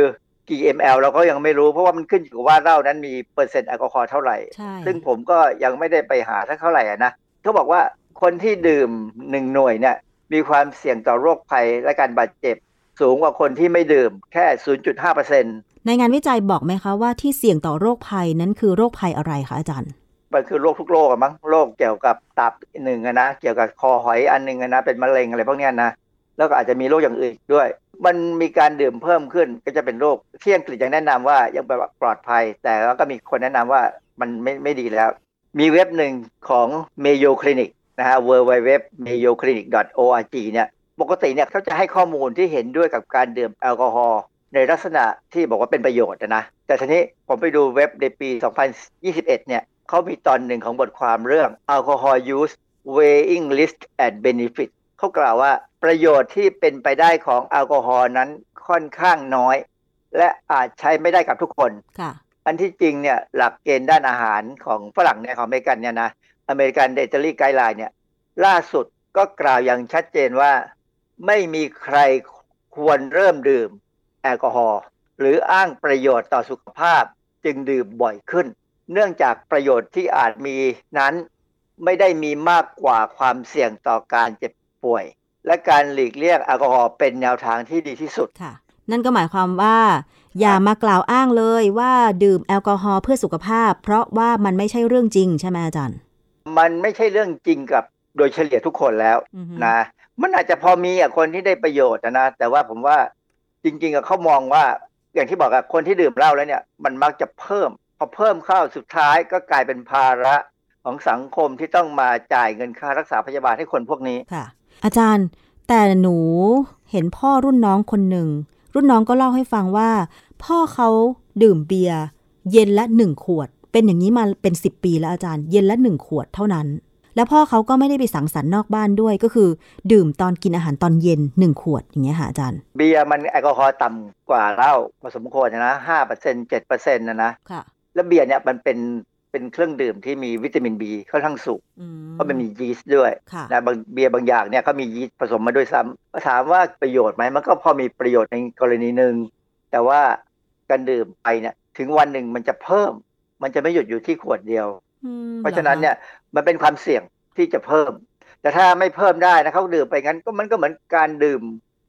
[SPEAKER 6] กี่ ml เราก็ยังไม่รู้เพราะว่ามันขึ้นอยู่กับว่าเหล้านั้นมีเปอร์เซ็นต์แอลกอฮอล์เท่าไหร่
[SPEAKER 2] ใช่
[SPEAKER 6] ซึ่งผมก็ยังไม่ได้ไปหาสักเท่าไหร่อะนะเขาบอกว่าคนที่ดื่มหนึ่งหน่วยเนี่ยมีความเสี่ยงต่อโรคภัยและการบาดเจ็บ สูงกว่าคนที่ไม่ดื่มแค่ 0.5%
[SPEAKER 2] ในงานวิจัยบอกไหมคะว่าที่เสี่ยงต่อโรคภัยนั้นคือโรคภัยอะไรคะอาจารย์
[SPEAKER 6] มันคือโรคทุกโรคอะมั้งโรคเกี่ยวกับตับหนึ่งนะเกี่ยวกับคอหอยอันหนึ่งนะเป็นมะเร็งอะไรพวกเนี้ยนะแล้วก็อาจจะมีโรคอย่างอื่นด้วย มันมีการดื่มเพิ่มขึ้นก็จะเป็นโรคที่อังกฤษยังแนะนำว่ายังแบบปลอดภัย แต่ก็มีคนแนะนำว่ามันไม่ไม่ดีแล้ว มีเว็บหนึ่งของ Mayo Clinic นะฮะ www.mayoclinic.org เนี่ยปกติเนี่ยเขาจะให้ข้อมูลที่เห็นด้วยกับการดื่มแอลกอฮอล์ในลักษณะที่บอกว่าเป็นประโยชน์นะ แต่ทีนี้ผมไปดูเว็บในปี 2021 เนี่ย เขามีตอนหนึ่งของบทความเรื่อง Alcohol Use Weighing Risk and Benefit เขากล่าวว่าประโยชน์ที่เป็นไปได้ของแอลกอฮอล์นั้นค่อนข้างน้อย และอาจใช้ไม่ได้กับทุกคน
[SPEAKER 2] ค่ะ
[SPEAKER 6] อันที่จริงเนี่ยหลักเกณฑ์ด้านอาหารของฝรั่งเนี่ยของอเมริกันเนี่ยนะ American dietary guideline เนี่ยล่าสุดก็กล่าวอย่างชัดเจนว่า ไม่มีใครควรเริ่มดื่มแอลกอฮอล์หรืออ้างประโยชน์ต่อสุขภาพจึงดื่มบ่อยขึ้น เนื่องจากประโยชน์ที่อาจมีนั้น ไม่ได้มีมากกว่าความเสี่ยงต่อการเจ็บป่วย และการหลีกเลี่ยงแอลกอฮอล์เป็นแนวทางที่ดีที่สุด
[SPEAKER 2] ค่ะ นั่นก็หมายความว่า อย่ามากล่าวอ้างเลยว่าดื่มแอลกอฮอล์เพื่อสุขภาพ เพราะว่ามันไม่ใช่เรื่องจริงใช่ไหมอาจารย์
[SPEAKER 6] มันไม่ใช่เรื่องจริงกับโดยเฉลี่ยทุกคนแล้ว
[SPEAKER 2] อือฮึ
[SPEAKER 6] นะมันอาจจะพอมีอะคนที่ได้ประโยชน์อะนะแต่ว่าผมว่าจริงๆอะเขามองว่าอย่างที่บอกอะคนที่ดื่มเหล้าแล้วเนี่ย มันมักจะเพิ่ม พอเพิ่มเข้าสุดท้ายก็กลายเป็นภาระของสังคมที่ต้องมาจ่ายเงินค่ารักษาพยาบาลให้คนพวกนี้
[SPEAKER 2] ค่ะ อาจารย์แต่หนูเห็นพ่อรุ่นน้องคนหนึ่ง รุ่นน้องก็เล่าให้ฟังว่า พ่อเขาดื่มเบียร์เย็นละหนึ่งขวด เป็นอย่างนี้มาเป็นสิบปีแล้วอาจารย์ เย็นละหนึ่งขวดเท่านั้น แล้วพ่อเขาก็ไม่ได้ไปสังสรรค์นอกบ้านด้วยก็คือ ดื่มตอนกินอาหารตอนเย็นหนึ่งขวดอย่างเงี้ยค่ะอาจารย์
[SPEAKER 6] เบียร์มันแอลกอฮอล์ต่ำกว่าเหล้าพอสมควรนะห้าเปอร์เซ็นเจ็ดเปอร์เซ็นต์นะนะ
[SPEAKER 2] ค่ะ
[SPEAKER 6] แล้วเบียร์เนี่ยมันเป็นเป็นเครื่องดื่มที่มีวิตามินบีค่อนข้างสูง
[SPEAKER 2] อืม
[SPEAKER 6] เพราะมันมียีสต์ด้วย
[SPEAKER 2] ค่ะ
[SPEAKER 6] นะบางเบียร์บางอย่างเนี่ยเขามียีสต์ผสมมาด้วยซ้ำก็ถามว่าประโยชน์ไหมมันก็พอมีประโยชน์ในกรณีหนึ่งแต่ว่าการดื่มไปเนี่ยถึงวันหนึ่งมันจะเพิ่ม มันจะไม่หยุดอยู่ที่ขวดเดียว
[SPEAKER 2] อืม
[SPEAKER 6] เพราะฉะนั้นเนี่ยมันเป็นความเสี่ยงที่จะเพิ่ม แต่ถ้าไม่เพิ่มได้นะเขาดื่มไปงั้นก็มันก็เหมือนการดื่ม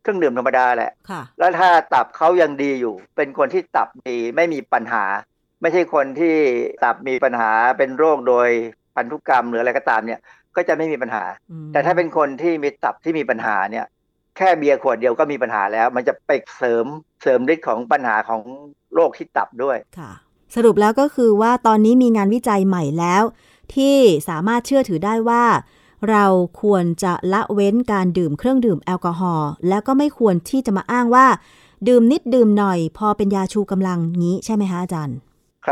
[SPEAKER 6] เครื่องดื่มธรรมดาแหละ
[SPEAKER 2] ค่ะ
[SPEAKER 6] แล้วถ้าตับเขายังดีอยู่ เป็นคนที่ตับดีไม่มีปัญหา ไม่ใช่คนที่ตับมีปัญหาเป็นโรคโดยพันธุกรรมหรืออะไรก็ตามเนี่ย ก็จะไม่มีปัญหา
[SPEAKER 2] อืม
[SPEAKER 6] แต่ถ้าเป็นคนที่มีตับที่มีปัญหาเนี่ย แค่เบียร์ขวดเดียวก็มีปัญหาแล้ว มันจะไปเสริมเสริมฤทธิ์ของปัญหาของโรคที่ตับด้วย
[SPEAKER 2] ค่ะ สรุปแล้วก็คือว่าตอนนี้มีงานวิจัยใหม่แล้ว ที่สามารถเชื่อถือได้ว่า เราควรจะละเว้นการดื่มเครื่องดื่มแอลกอฮอล์แล้วก็ไม่ควรที่จะมาอ้างว่า ดื่มนิดดื่มหน่อย พอเป็นยาชูกำลังงี้ใช่ไหมคะอาจารย์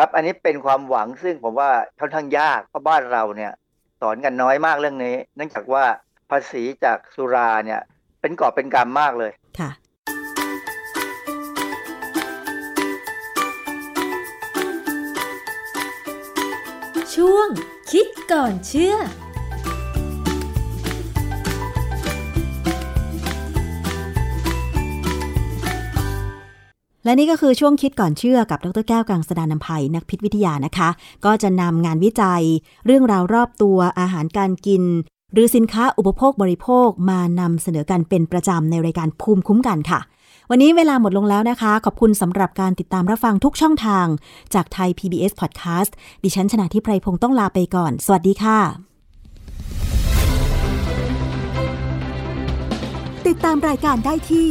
[SPEAKER 6] ครับ อันนี้เป็นความหวังซึ่งผมว่าค่อนข้างยากเพราะบ้านเราเนี่ย สอนกันน้อยมากเรื่องนี้ เนื่องจากว่าภาษีจากสุราเนี่ย เป็นก่อเป็นกรรมมากเลย
[SPEAKER 2] ค่ะ
[SPEAKER 5] ช่วงคิดก่อนเชื่อ
[SPEAKER 2] และนี่ก็คือช่วงคิดก่อนเชื่อกับดรแก้วกังสดานนภัยนักพิษวิทยานะคะ ก็จะนำงานวิจัย เรื่องราวรอบตัวอาหารการกิน หรือสินค้าอุปโภคบริโภคมานำเสนอกันเป็นประจำในรายการภูมิคุ้มกันค่ะ วันนี้เวลาหมดลงแล้วนะคะ ขอบคุณสำหรับการติดตามรับฟังทุกช่องทาง จากไทย PBS Podcast ดิฉันชนะทิพไพรพงศ์ต้องลาไปก่อน สวัสดีค่ะ ติดตามรายการได้ที่